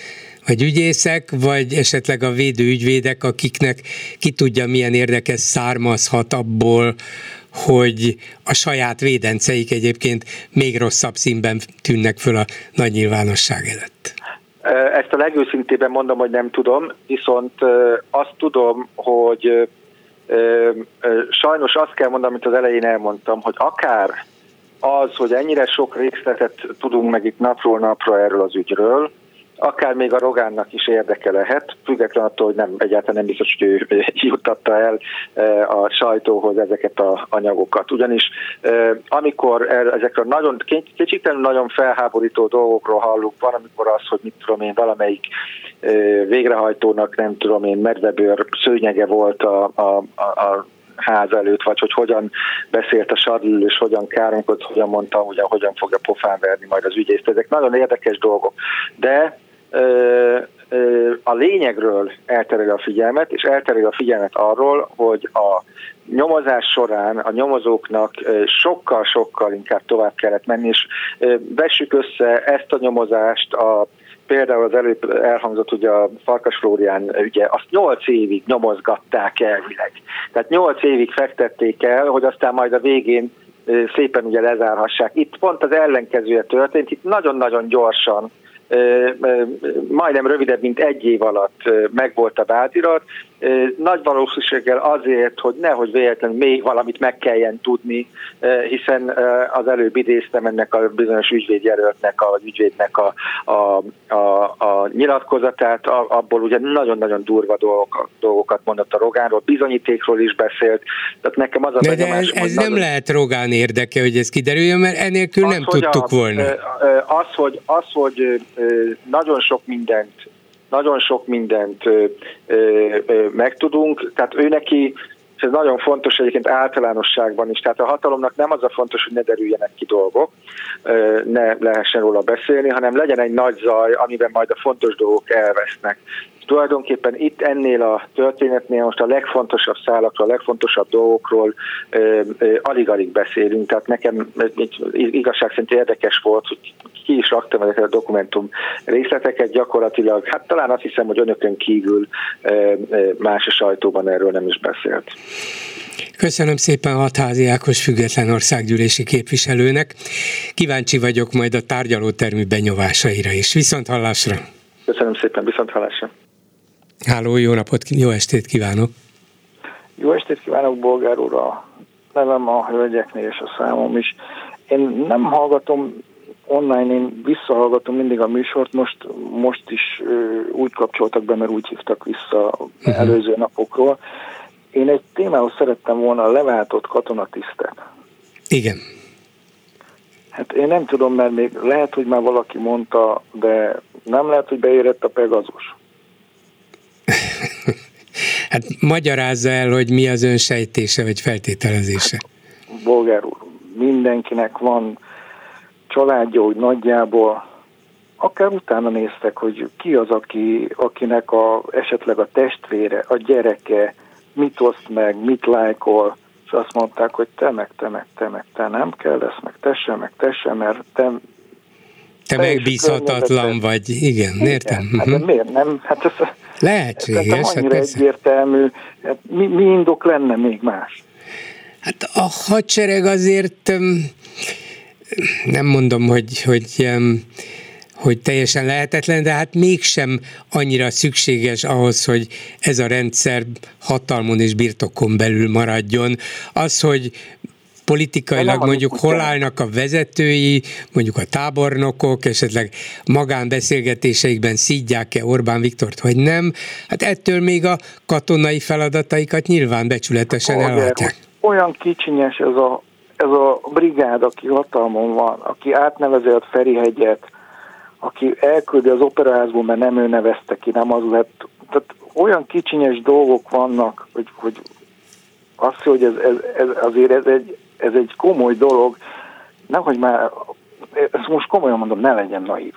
vagy ügyészek, vagy esetleg a védőügyvédek, akiknek ki tudja milyen érdekes származhat abból, hogy a saját védenceik egyébként még rosszabb színben tűnnek föl a nagy nyilvánosság előtt. Ezt a legőszintében mondom, hogy nem tudom, viszont azt tudom, hogy sajnos azt kell mondanom, amit az elején elmondtam, hogy akár az, hogy ennyire sok részletet tudunk meg itt napról napra erről az ügyről, akár még a Rogánnak is érdeke lehet, független attól, hogy nem, egyáltalán nem biztos, hogy ő juttatta el e, a sajtóhoz ezeket a anyagokat. Ugyanis e, amikor ezekről nagyon, kicsit nagyon felháborító dolgokról hallunk, van, amikor az, hogy mit tudom én, valamelyik e, végrehajtónak nem tudom én, medvebőr szőnyege volt a, a, a, a ház előtt, vagy hogy hogyan beszélt a Sarlül, és hogyan káromkodott, hogyan mondta, hogy hogyan fogja pofán verni majd az ügyészt. Ezek nagyon érdekes dolgok. De a lényegről eltereli a figyelmet, és eltereli a figyelmet arról, hogy a nyomozás során a nyomozóknak sokkal-sokkal inkább tovább kellett menni, és vessük össze ezt a nyomozást a például az előbb elhangzott ugye a Farkas Flórián ügye, azt nyolc évig nyomozgatták elvileg. Tehát nyolc évig fektették el, hogy aztán majd a végén szépen ugye lezárhassák. Itt pont az ellenkezője történt, itt nagyon-nagyon gyorsan majdnem rövidebb, mint egy év alatt megvolt a vádirat, nagy valószínűséggel azért, hogy nehogy véletlenül még valamit meg kelljen tudni, hiszen az előbb idéztem ennek a bizonyos ügyvédjelöltnek, a ügyvédnek a, a, a, a nyilatkozatát, abból ugye nagyon-nagyon durva dolgok, dolgokat mondott a Rogánról, bizonyítékról is beszélt, tehát nekem az a de, de ez, ez nem nagyon... lehet Rogán érdeke, hogy ez kiderüljön, mert enélkül az, nem tudtuk a, volna. Az, hogy, az, hogy nagyon sok mindent nagyon sok mindent ö, ö, ö, megtudunk, tehát ő neki ez nagyon fontos egyébként általánosságban is. Tehát a hatalomnak nem az a fontos, hogy ne derüljenek ki dolgok, ne lehessen róla beszélni, hanem legyen egy nagy zaj, amiben majd a fontos dolgok elvesznek tulajdonképpen itt ennél a történetnél most a legfontosabb szálakról, a legfontosabb dolgokról alig-alig beszélünk, tehát nekem igazság szerint érdekes volt, hogy ki is raktam ezeket a dokumentum részleteket gyakorlatilag, hát talán azt hiszem, hogy önökön kívül más a sajtóban erről nem is beszélt. Köszönöm szépen Hatházi Ákos független országgyűlési képviselőnek. Kíváncsi vagyok majd a tárgyalótermű benyomásaira is. Viszont hallásra! Köszönöm szépen, viszont hallásra! Háló, jó napot, jó estét kívánok! Jó estét kívánok, bolgár úr, a nevem a hölgyeknél és a számom is. Én nem hallgatom online, én visszahallgatom mindig a műsort, most, most is ö, úgy kapcsoltak be, mert úgy hívtak vissza uh-huh. előző napokról. Én egy témához szerettem volna a leváltott katonatisztet. Igen. Hát én nem tudom, mert még lehet, hogy már valaki mondta, de nem lehet, hogy beérett a Pegazus. Hát magyarázza el, hogy mi az ön sejtése vagy feltételezése. Hát, bolgár úr, mindenkinek van családja, hogy nagyjából akár utána néztek, hogy ki az, aki, akinek a, esetleg a testvére, a gyereke mit oszt meg, mit lájkol, és azt mondták, hogy te meg, te meg, te meg, te nem kell lesz, meg te sem, meg te sem, mert te te megbízhatatlan vagy, igen, igen értem. Hát de miért nem? Hát ez, Lehetséges. Ez hát annyira hát egyértelmű. Hát mi, mi indok lenne még más? Hát a hadsereg azért nem mondom, hogy, hogy hogy teljesen lehetetlen, de hát mégsem annyira szükséges ahhoz, hogy ez a rendszer hatalmon és birtokon belül maradjon. Az, hogy politikailag mondjuk hol állnak a vezetői, mondjuk a tábornokok, esetleg magánbeszélgetéseikben szídják-e Orbán Viktort, vagy nem, hát ettől még a katonai feladataikat nyilván becsületesen ellátják. Olyan kicsinyes ez a, ez a brigád, aki hatalmon van, aki átnevezett Ferihegyet, aki elküldi az operaházból, mert nem ő nevezte ki, nem az lett. Tehát olyan kicsinyes dolgok vannak, hogy, hogy azt, hogy ez, ez, ez azért ez egy, ez egy komoly dolog, nehogy már, ezt most komolyan mondom, ne legyen naív.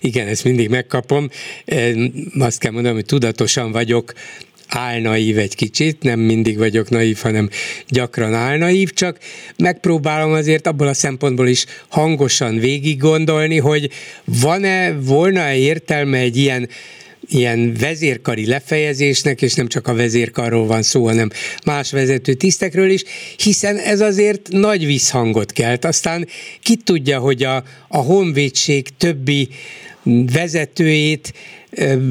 Igen, ezt mindig megkapom. Azt kell mondanom, hogy tudatosan vagyok álnaív egy kicsit, nem mindig vagyok naív, hanem gyakran álnaív, csak megpróbálom azért abból a szempontból is hangosan végig gondolni, hogy van-e, volna-e értelme egy ilyen ilyen vezérkari lefejezésnek, és nem csak a vezérkarról van szó, hanem más vezető tisztekről is, hiszen ez azért nagy visszhangot kelt. Aztán ki tudja, hogy a, a honvédség többi vezetőjét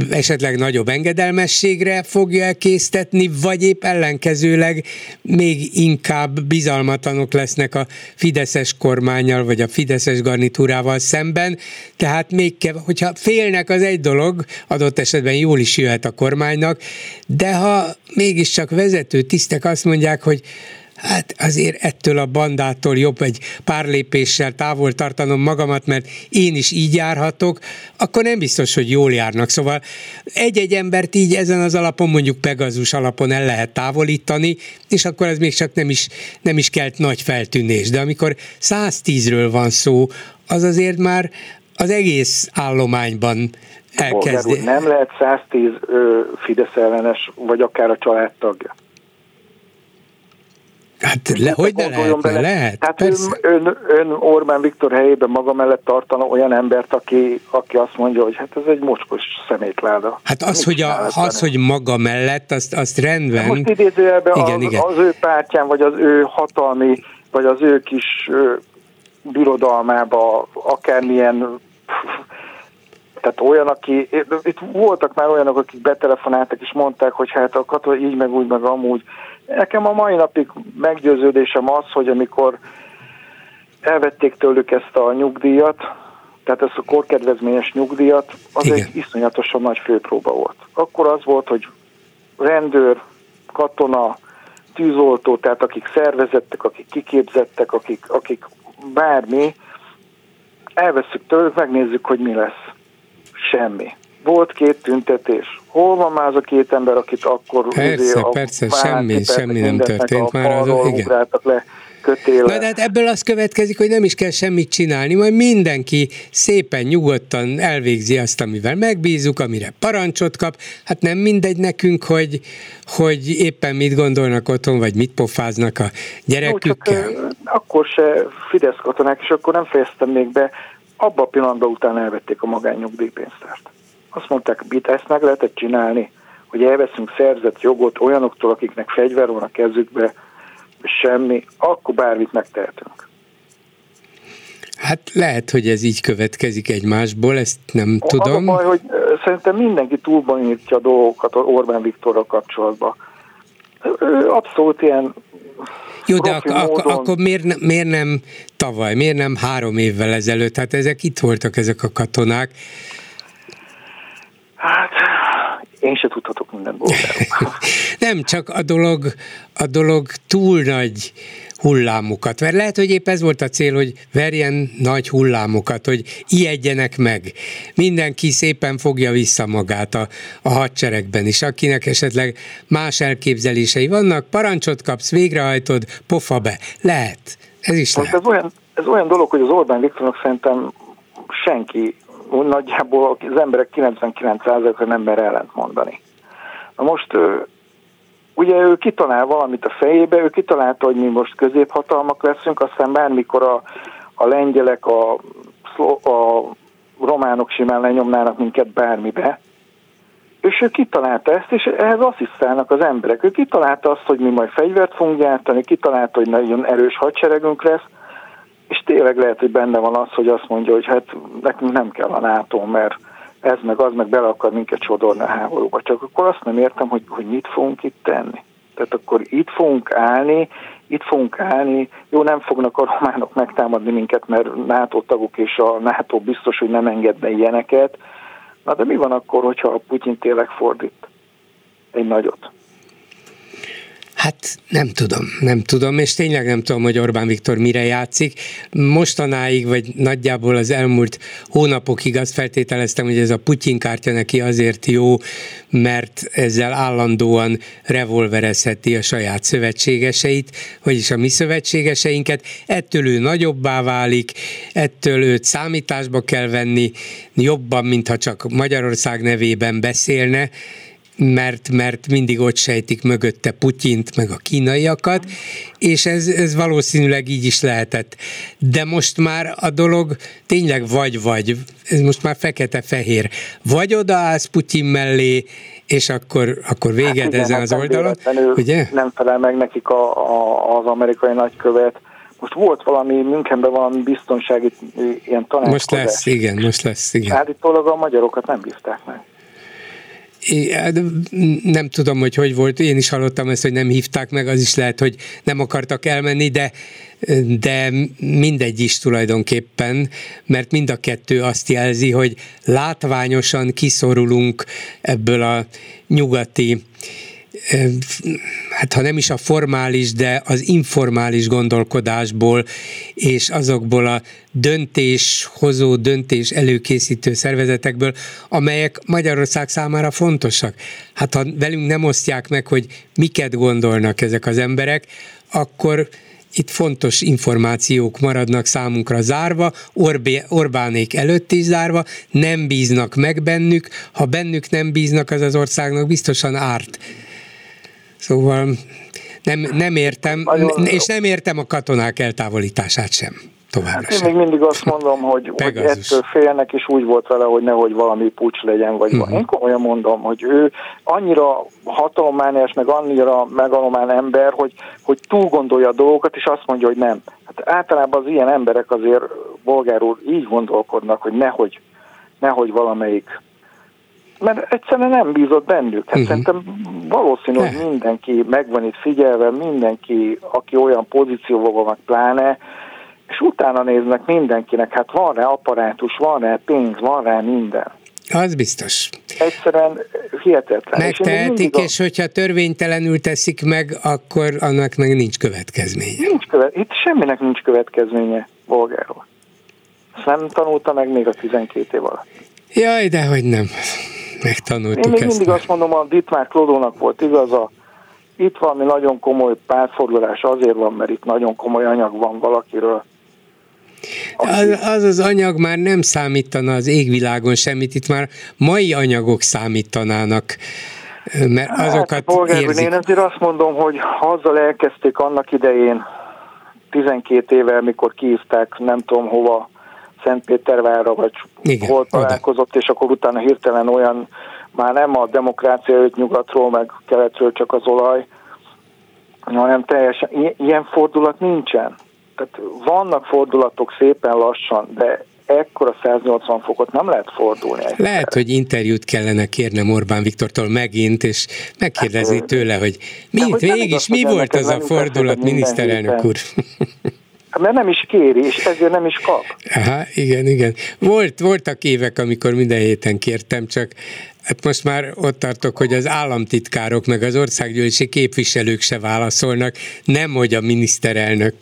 esetleg nagyobb engedelmességre fogja elkésztetni, vagy épp ellenkezőleg még inkább bizalmatlanok lesznek a Fideszes kormányjal, vagy a Fideszes garnitúrával szemben. Tehát még kev- hogyha félnek, az egy dolog, adott esetben jól is jöhet a kormánynak, de ha mégiscsak vezető tisztek azt mondják, hogy hát azért ettől a bandától jobb egy pár lépéssel távol tartanom magamat, mert én is így járhatok, akkor nem biztos, hogy jól járnak. Szóval egy-egy embert így ezen az alapon, mondjuk Pegazus alapon el lehet távolítani, és akkor ez még csak nem is, nem is kelt nagy feltűnés. De amikor 110-ről van szó, az azért már az egész állományban elkezdi. Nem lehet 110 ö, Fidesz ellenes, vagy akár a családtagja. Hát le, hogy ne lehet, bele. lehet. Tehát ön, ön, ön Orbán Viktor helyében maga mellett tartana olyan embert, aki, aki azt mondja, hogy hát ez egy mocskos szemétláda. Hát az, hogy, a, az hogy maga mellett, azt, azt rendben. De most idézőjelben igen, az, igen. az ő pártján, vagy az ő hatalmi, vagy az ő kis birodalmába, akármilyen tehát olyan, aki, itt voltak már olyanok, akik betelefonáltak és mondták, hogy hát a katona így meg úgy, meg amúgy, Nekem a mai napig meggyőződésem az, hogy amikor elvették tőlük ezt a nyugdíjat, tehát ezt a korkedvezményes nyugdíjat, az Igen. egy iszonyatosan nagy főpróba volt. Akkor az volt, hogy rendőr, katona, tűzoltó, tehát akik szervezettek, akik kiképzettek, akik, akik bármi, elveszük tőlük, megnézzük, hogy mi lesz. Semmi volt két tüntetés. Hol van már az a két ember, akit akkor... Persze, a persze, semmi, semmi nem történt már. Az, igen. le kötéle. Na de hát ebből az következik, hogy nem is kell semmit csinálni, majd mindenki szépen, nyugodtan elvégzi azt, amivel megbízunk, amire parancsot kap. Hát nem mindegy nekünk, hogy, hogy éppen mit gondolnak otthon, vagy mit pofáznak a gyerekükkel. No, akkor se Fidesz katonák, és akkor nem fejeztem még be, abban a pillanatban után elvették a magánnyugdíjpénztárt. Azt mondták, mit ezt meg lehetett csinálni, hogy elveszünk szerzett jogot olyanoktól, akiknek fegyver van a kezükbe, semmi, akkor bármit megtehetünk. Hát lehet, hogy ez így következik egymásból, ezt nem a, tudom. Az a baj, hogy szerintem mindenki túlbonyítja a dolgokat Orbán Viktorral kapcsolatban. Ő abszolút ilyen jó, de ak- ak- akkor miért, miért nem tavaly, miért nem három évvel ezelőtt? Hát ezek itt voltak, ezek a katonák. Hát, én se tudhatok minden bolgáról. Nem, csak a dolog, a dolog túl nagy hullámokat. Mert lehet, hogy épp ez volt a cél, hogy verjen nagy hullámokat, hogy ijedjenek meg. Mindenki szépen fogja vissza magát a, a hadseregben is. Akinek esetleg más elképzelései vannak, parancsot kapsz, végrehajtod, pofa be. Lehet. Ez is Most lehet. Ez olyan, ez olyan dolog, hogy az Orbán Viktornak szerintem senki nagyjából az emberek 99%-a nem mer ellent mondani. Na most ugye ő kitalál valamit a fejébe, ő kitalálta, hogy mi most középhatalmak leszünk, aztán bármikor a, a lengyelek, a, a románok simán lenyomnának minket bármibe, és ő kitalálta ezt, és ehhez asszisztálnak az emberek. Ő kitalálta azt, hogy mi majd fegyvert fogunk gyártani, kitalálta, hogy nagyon erős hadseregünk lesz, és tényleg lehet, hogy benne van az, hogy azt mondja, hogy hát nekünk nem kell a NATO, mert ez meg az meg bele akar minket sodorni a háborúba. Csak akkor azt nem értem, hogy, hogy mit fogunk itt tenni. Tehát akkor itt fogunk állni, itt fogunk állni, jó, nem fognak a románok megtámadni minket, mert NATO tagok és a NATO biztos, hogy nem engedne ilyeneket. Na de mi van akkor, hogyha a Putyin tényleg fordít egy nagyot? Hát nem tudom, nem tudom, és tényleg nem tudom, hogy Orbán Viktor mire játszik. Mostanáig, vagy nagyjából az elmúlt hónapokig azt feltételeztem, hogy ez a Putyin kártya neki azért jó, mert ezzel állandóan revolverezheti a saját szövetségeseit, vagyis a mi szövetségeseinket. Ettől ő nagyobbá válik, ettől őt számításba kell venni, jobban, mintha csak Magyarország nevében beszélne, mert, mert mindig ott sejtik mögötte Putyint, meg a kínaiakat, és ez, ez valószínűleg így is lehetett. De most már a dolog tényleg vagy-vagy, ez most már fekete-fehér. Vagy odaállsz Putyin mellé, és akkor, akkor véged hát igen, ezen az oldalon, ugye? Nem felel meg nekik a, a, az amerikai nagykövet, most volt valami, Münchenben valami biztonsági ilyen tanácskozás. Most lesz, igen, most lesz, igen. Állítólag a magyarokat nem bízták meg. Hát, nem tudom, hogy hogy volt, én is hallottam ezt, hogy nem hívták meg, az is lehet, hogy nem akartak elmenni, de, de mindegy is tulajdonképpen, mert mind a kettő azt jelzi, hogy látványosan kiszorulunk ebből a nyugati hát ha nem is a formális, de az informális gondolkodásból és azokból a döntéshozó, döntés előkészítő szervezetekből, amelyek Magyarország számára fontosak. Hát ha velünk nem osztják meg, hogy miket gondolnak ezek az emberek, akkor itt fontos információk maradnak számunkra zárva, Orbé, Orbánék előtt is zárva, nem bíznak meg bennük, ha bennük nem bíznak, az az országnak biztosan árt. Szóval nem, nem értem, Nagyon és nem értem a katonák eltávolítását sem. Továbbra hát én még mindig azt mondom, hogy, hogy ettől félnek, és úgy volt vele, hogy nehogy valami pucs legyen, vagy uh-huh. Én komolyan mondom, hogy ő annyira hatalommániás, meg annyira megalomán ember, hogy, hogy túl gondolja a dolgokat, és azt mondja, hogy nem. Hát általában az ilyen emberek azért, bolgár úr, így gondolkodnak, hogy nehogy, nehogy valamelyik mert egyszerűen nem bízott bennük. Hát uh-huh. Szerintem valószínű, hogy mindenki megvan itt figyelve, mindenki, aki olyan pozícióban van, meg pláne, és utána néznek mindenkinek, hát van rá apparátus, van rá pénz, van rá minden. Az biztos. Egyszerűen hihetetlen. Megtehetik, és, és hogyha törvénytelenül teszik meg, akkor annak meg nincs következménye. Nincs követ, itt semminek nincs következménye, bolgáról. Ezt nem tanulta meg még a 12 év alatt. Jaj, de hogy nem megtanultuk Én még ezt mindig azt mondom, a Dittmár Klodónak volt igaza, itt valami nagyon komoly pártfordulás azért van, mert itt nagyon komoly anyag van valakiről. Az, az az anyag már nem számítana az égvilágon semmit, itt már mai anyagok számítanának mert hát, azokat hát, polgár, érzik. Én azért azt mondom, hogy azzal elkezdték annak idején, 12 éve, mikor kiívták nem tudom hova Szentpétervárra, vagy Igen, hol találkozott, oda. és akkor utána hirtelen olyan, már nem a demokrácia jött nyugatról, meg keletről csak az olaj, hanem teljesen, ilyen fordulat nincsen. Tehát vannak fordulatok szépen lassan, de ekkora 180 fokot nem lehet fordulni. Egyszer. Lehet, hogy interjút kellene kérnem Orbán Viktortól megint, és megkérdezni hát, tőle, hogy mi, hogy végig mi volt az a fordulat, miniszterelnök úr? Mert nem is kéri, és ezért nem is kap. Aha, igen, igen. Volt, voltak évek, amikor minden héten kértem, csak hát most már ott tartok, hogy az államtitkárok meg az országgyűlési képviselők se válaszolnak, nem hogy a miniszterelnök.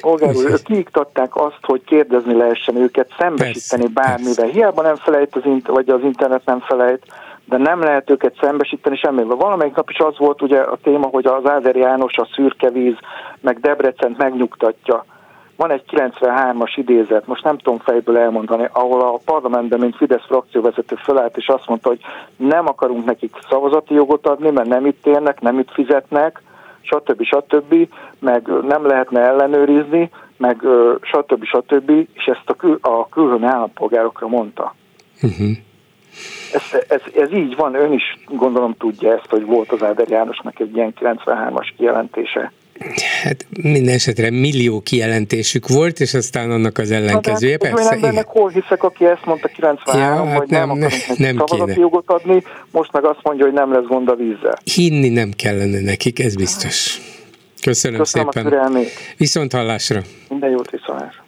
Polgár úr, kiiktatták azt, hogy kérdezni lehessen őket, szembesíteni persze, bármivel. Hiába nem felejt az, int- vagy az internet nem felejt, de nem lehet őket szembesíteni semmivel. Valamelyik nap is az volt ugye a téma, hogy az Áder János a szürke víz, meg Debrecent megnyugtatja. Van egy 93-as idézet, most nem tudom fejből elmondani, ahol a parlamentben, mint Fidesz frakcióvezető felállt, és azt mondta, hogy nem akarunk nekik szavazati jogot adni, mert nem itt élnek, nem itt fizetnek, stb. stb., meg nem lehetne ellenőrizni, meg stb. stb., és ezt a, kül, a külön állampolgárokra mondta. Uh-huh. Ez, ez, ez így van, ön is gondolom tudja ezt, hogy volt az Áder Jánosnak egy ilyen 93-as kijelentése. Hát minden esetre millió kijelentésük volt, és aztán annak az ellenkezője. Hát, Persze, én embernek hol hiszek, aki ezt mondta 93 ja, hát hogy nem, nem akarunk nem szavazati jogot adni, most meg azt mondja, hogy nem lesz gond a vízzel. Hinni nem kellene nekik, ez biztos. Köszönöm, Köszönöm szépen. Viszont hallásra. Minden jót viszontlásra.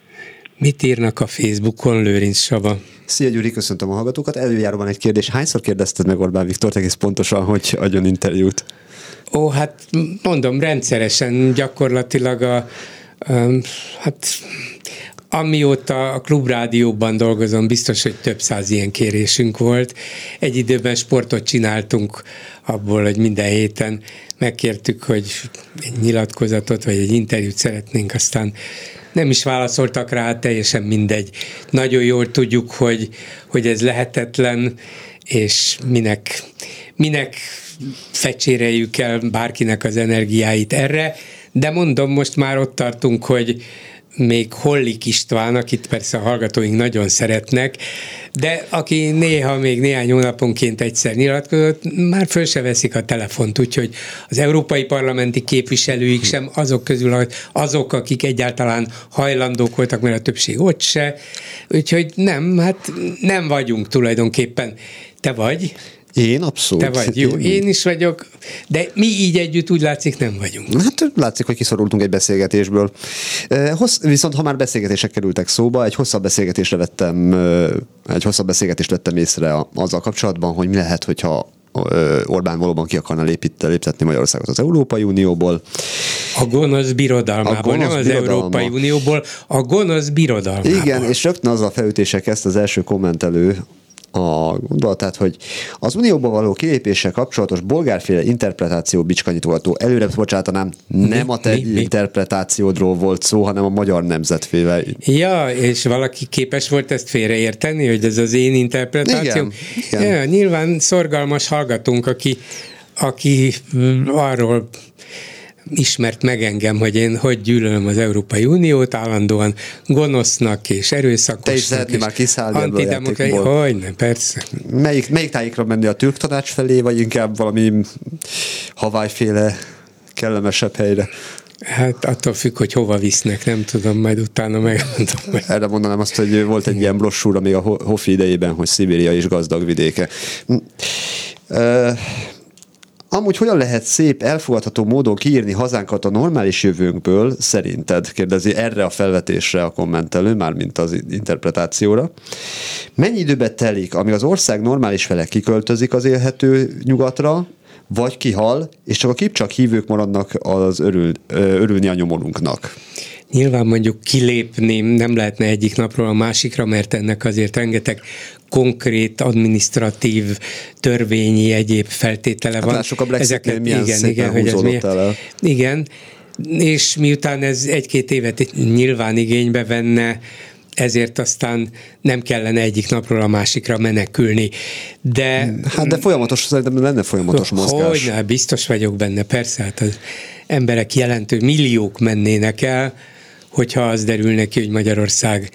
Mit írnak a Facebookon, Lőrinc Saba? Szia Gyuri, köszöntöm a hallgatókat. Előjáróban egy kérdés. Hányszor kérdezted meg Orbán Viktor egész pontosan, hogy adjon interjút? Ó, hát mondom, rendszeresen gyakorlatilag a, a hát Amióta a klubrádióban dolgozom, biztos, hogy több száz ilyen kérésünk volt. Egy időben sportot csináltunk abból, hogy minden héten megkértük, hogy egy nyilatkozatot vagy egy interjút szeretnénk, aztán nem is válaszoltak rá, teljesen mindegy. Nagyon jól tudjuk, hogy, hogy ez lehetetlen, és minek, minek fecséreljük el bárkinek az energiáit erre, de mondom, most már ott tartunk, hogy még Hollik István, akit persze a hallgatóink nagyon szeretnek, de aki néha még néhány hónaponként egyszer nyilatkozott, már föl se veszik a telefont, úgyhogy az európai parlamenti képviselőik sem azok közül, azok, akik egyáltalán hajlandók voltak, mert a többség ott se, úgyhogy nem, hát nem vagyunk tulajdonképpen. Te vagy? Én abszolút. Te vagy, jó, én is vagyok, de mi így együtt úgy látszik nem vagyunk. Hát látszik, hogy kiszorultunk egy beszélgetésből. Hossz, viszont ha már beszélgetések kerültek szóba, egy hosszabb beszélgetésre vettem, egy hosszabb beszélgetést vettem észre azzal kapcsolatban, hogy mi lehet, hogyha Orbán valóban ki akarna lépít, léptetni Magyarországot az Európai Unióból. A gonosz birodalmából, a gonosz nem az birodalma. Európai Unióból, a gonosz birodalmából. Igen, és rögtön az a felütése kezdte az első kommentelő, a gondolatát, hogy az unióban való kilépéssel kapcsolatos bolgárféle interpretáció bicskanyitolható. Előre bocsátanám, nem a te mi, mi? interpretációdról volt szó, hanem a magyar nemzetféle. Ja, és valaki képes volt ezt félreérteni, hogy ez az én interpretáció? Igen, igen. Ja, nyilván szorgalmas hallgatunk, aki, aki arról ismert meg engem, hogy én hogy gyűlölöm az Európai Uniót, állandóan gonosznak és erőszakosnak. Te is szeretnél már kiszállni ebből a Hogyne, persze. Melyik, melyik tájékra menni a türk tanács felé, vagy inkább valami havályféle kellemesebb helyre? Hát attól függ, hogy hova visznek, nem tudom, majd utána megmondom. Erre mondanám azt, hogy volt egy ilyen brossúra még a Hofi idejében, hogy Szibéria is gazdag vidéke. Amúgy hogyan lehet szép, elfogadható módon kiírni hazánkat a normális jövőnkből, szerinted? Kérdezi erre a felvetésre a kommentelő, mármint az interpretációra. Mennyi időbe telik, amíg az ország normális fele kiköltözik az élhető nyugatra, vagy kihal, és csak a kipcsak hívők maradnak az örül, örülni a nyomolunknak? Nyilván mondjuk kilépni nem lehetne egyik napról a másikra, mert ennek azért rengeteg konkrét, administratív, törvényi, egyéb feltétele hát van. Lássuk a Brexit milyen igen, igen, hogy ez milyen, el. Igen, és miután ez egy-két évet nyilván igénybe venne, ezért aztán nem kellene egyik napról a másikra menekülni. De, hát de folyamatos, szerintem lenne folyamatos mozgás. Hogyne, biztos vagyok benne, persze, hát az emberek jelentő milliók mennének el, hogyha az derül neki, hogy Magyarország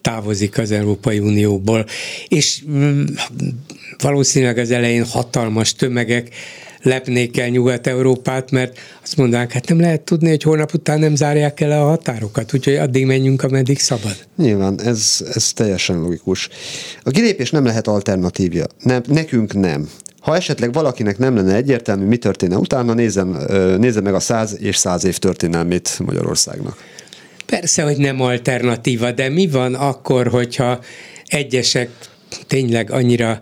távozik az Európai Unióból. És mm, valószínűleg az elején hatalmas tömegek lepnék el Nyugat-Európát, mert azt mondanák, hát nem lehet tudni, hogy holnap után nem zárják el a határokat, úgyhogy addig menjünk, ameddig szabad. Nyilván, ez, ez teljesen logikus. A kilépés nem lehet alternatívja. Nem, nekünk nem. Ha esetleg valakinek nem lenne egyértelmű, mi történne utána, nézem, nézze meg a száz és száz év történelmét Magyarországnak. Persze, hogy nem alternatíva, de mi van akkor, hogyha egyesek tényleg annyira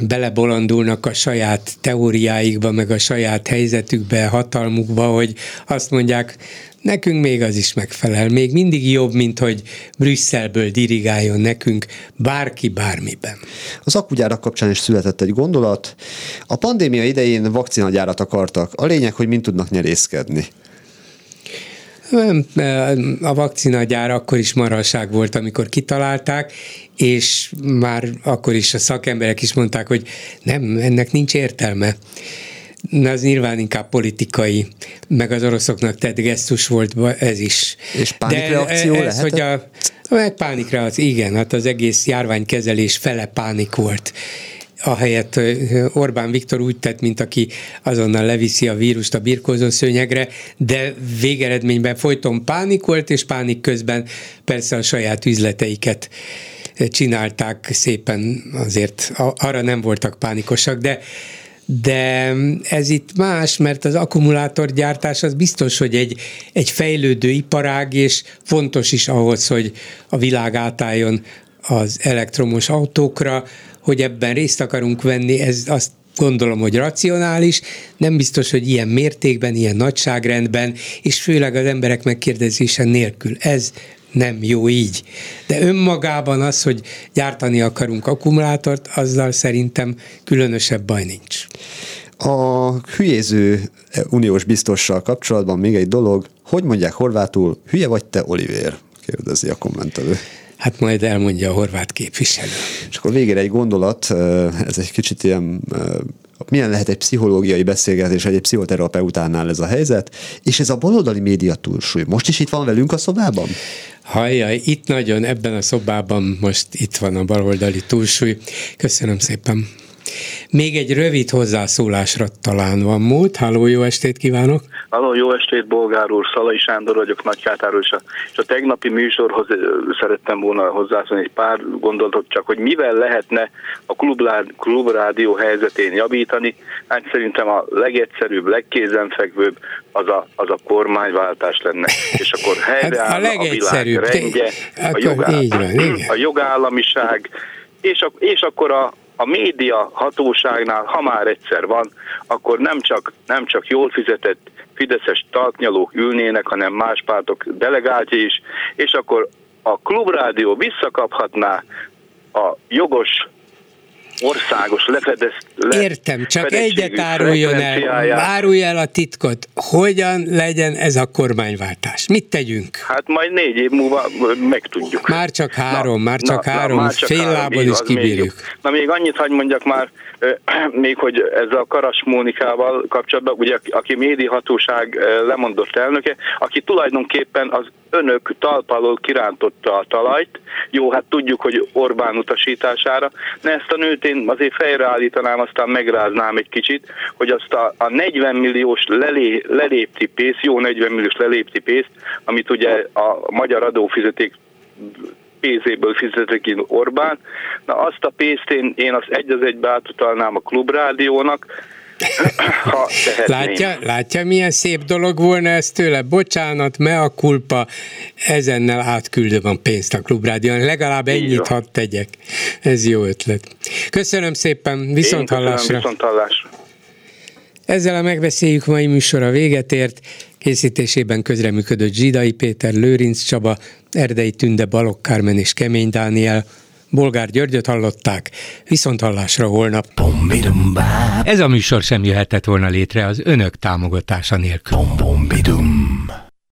belebolondulnak a saját teóriáikba, meg a saját helyzetükbe, hatalmukba, hogy azt mondják, nekünk még az is megfelel. Még mindig jobb, mint hogy Brüsszelből dirigáljon nekünk bárki bármiben. Az akkugyárak kapcsán is született egy gondolat. A pandémia idején vakcinagyárat akartak. A lényeg, hogy mind tudnak nyerészkedni. A vakcinagyár akkor is marhaság volt, amikor kitalálták, és már akkor is a szakemberek is mondták, hogy nem, ennek nincs értelme. Na, az nyilván inkább politikai, meg az oroszoknak tett gesztus volt ez is. És pánikreakció De ez, hogy a, meg pánikreakció, igen, hát az egész járványkezelés fele pánik volt ahelyett Orbán Viktor úgy tett, mint aki azonnal leviszi a vírust a birkózó szőnyegre, de végeredményben folyton pánikolt, és pánik közben persze a saját üzleteiket csinálták szépen, azért arra nem voltak pánikosak, de de ez itt más, mert az akkumulátorgyártás az biztos, hogy egy, egy fejlődő iparág, és fontos is ahhoz, hogy a világ átálljon az elektromos autókra, hogy ebben részt akarunk venni, ez azt gondolom, hogy racionális, nem biztos, hogy ilyen mértékben, ilyen nagyságrendben, és főleg az emberek megkérdezése nélkül. Ez nem jó így. De önmagában az, hogy gyártani akarunk akkumulátort, azzal szerintem különösebb baj nincs. A hülyéző uniós biztossal kapcsolatban még egy dolog, hogy mondják horvátul, hülye vagy te, Oliver? kérdezi a kommentelő. Hát majd elmondja a horvát képviselő. És akkor végére egy gondolat, ez egy kicsit ilyen milyen lehet egy pszichológiai beszélgetés, egy pszichoterapeutánál ez a helyzet, és ez a baloldali média túlsúly. Most is itt van velünk a szobában? Hajjaj, itt nagyon, ebben a szobában most itt van a baloldali túlsúly. Köszönöm szépen. Még egy rövid hozzászólásra talán van mód. Háló, jó estét kívánok! Halló, jó estét, Bolgár úr, Szalai Sándor vagyok Nagykátáról, és a, és a tegnapi műsorhoz szerettem volna hozzászólni egy pár gondolatot, csak hogy mivel lehetne a klubrádió, klubrádió helyzetén javítani, hát szerintem a legegyszerűbb, legkézenfekvőbb az a, az a kormányváltás lenne, és akkor helyreállna hát a, a világ rendje, a, jogáll- a jogállamiság, és, a, és akkor a, a média hatóságnál, ha már egyszer van, akkor nem csak, nem csak jól fizetett fideszes talpnyalók ülnének, hanem más pártok delegáltja is, és akkor a klubrádió visszakaphatná a jogos országos lefedez, le, Értem, csak egyet áruljon el, árulj el a titkot. Hogyan legyen ez a kormányváltás? Mit tegyünk? Hát majd négy év múlva megtudjuk. Már csak három, na, már csak na, három, na, már csak fél három, lábon is kibírjuk. Még, na még annyit hagy mondjak már, még hogy ez a Karas Mónikával kapcsolatban, ugye aki médiahatóság lemondott elnöke, aki tulajdonképpen az önök talpalól kirántotta a talajt, jó, hát tudjuk, hogy Orbán utasítására, de ezt a nőt én azért fejreállítanám, aztán megráznám egy kicsit, hogy azt a, a 40 milliós lelé, lelépti pénzt, jó 40 milliós lelépti pénzt, amit ugye a magyar adófizeték pénzéből fizetek ki Orbán. Na azt a pénzt én, én azt egy az egybe átutalnám a klubrádiónak, ha látja, látja, milyen szép dolog volna ez tőle? Bocsánat, me a kulpa, ezennel átküldöm a pénzt a klubrádión, legalább ennyit hadd tegyek. Ez jó ötlet. Köszönöm szépen, viszont hallásra. Viszont hallásra. Ezzel a megbeszéljük mai műsora véget ért. Készítésében közreműködött Zsidai Péter, Lőrinc Csaba, Erdei Tünde, Balok Kármen és Kemény Dániel. Bolgár Györgyöt hallották, viszont hallásra holnap. Ez a műsor sem jöhetett volna létre az önök támogatása nélkül.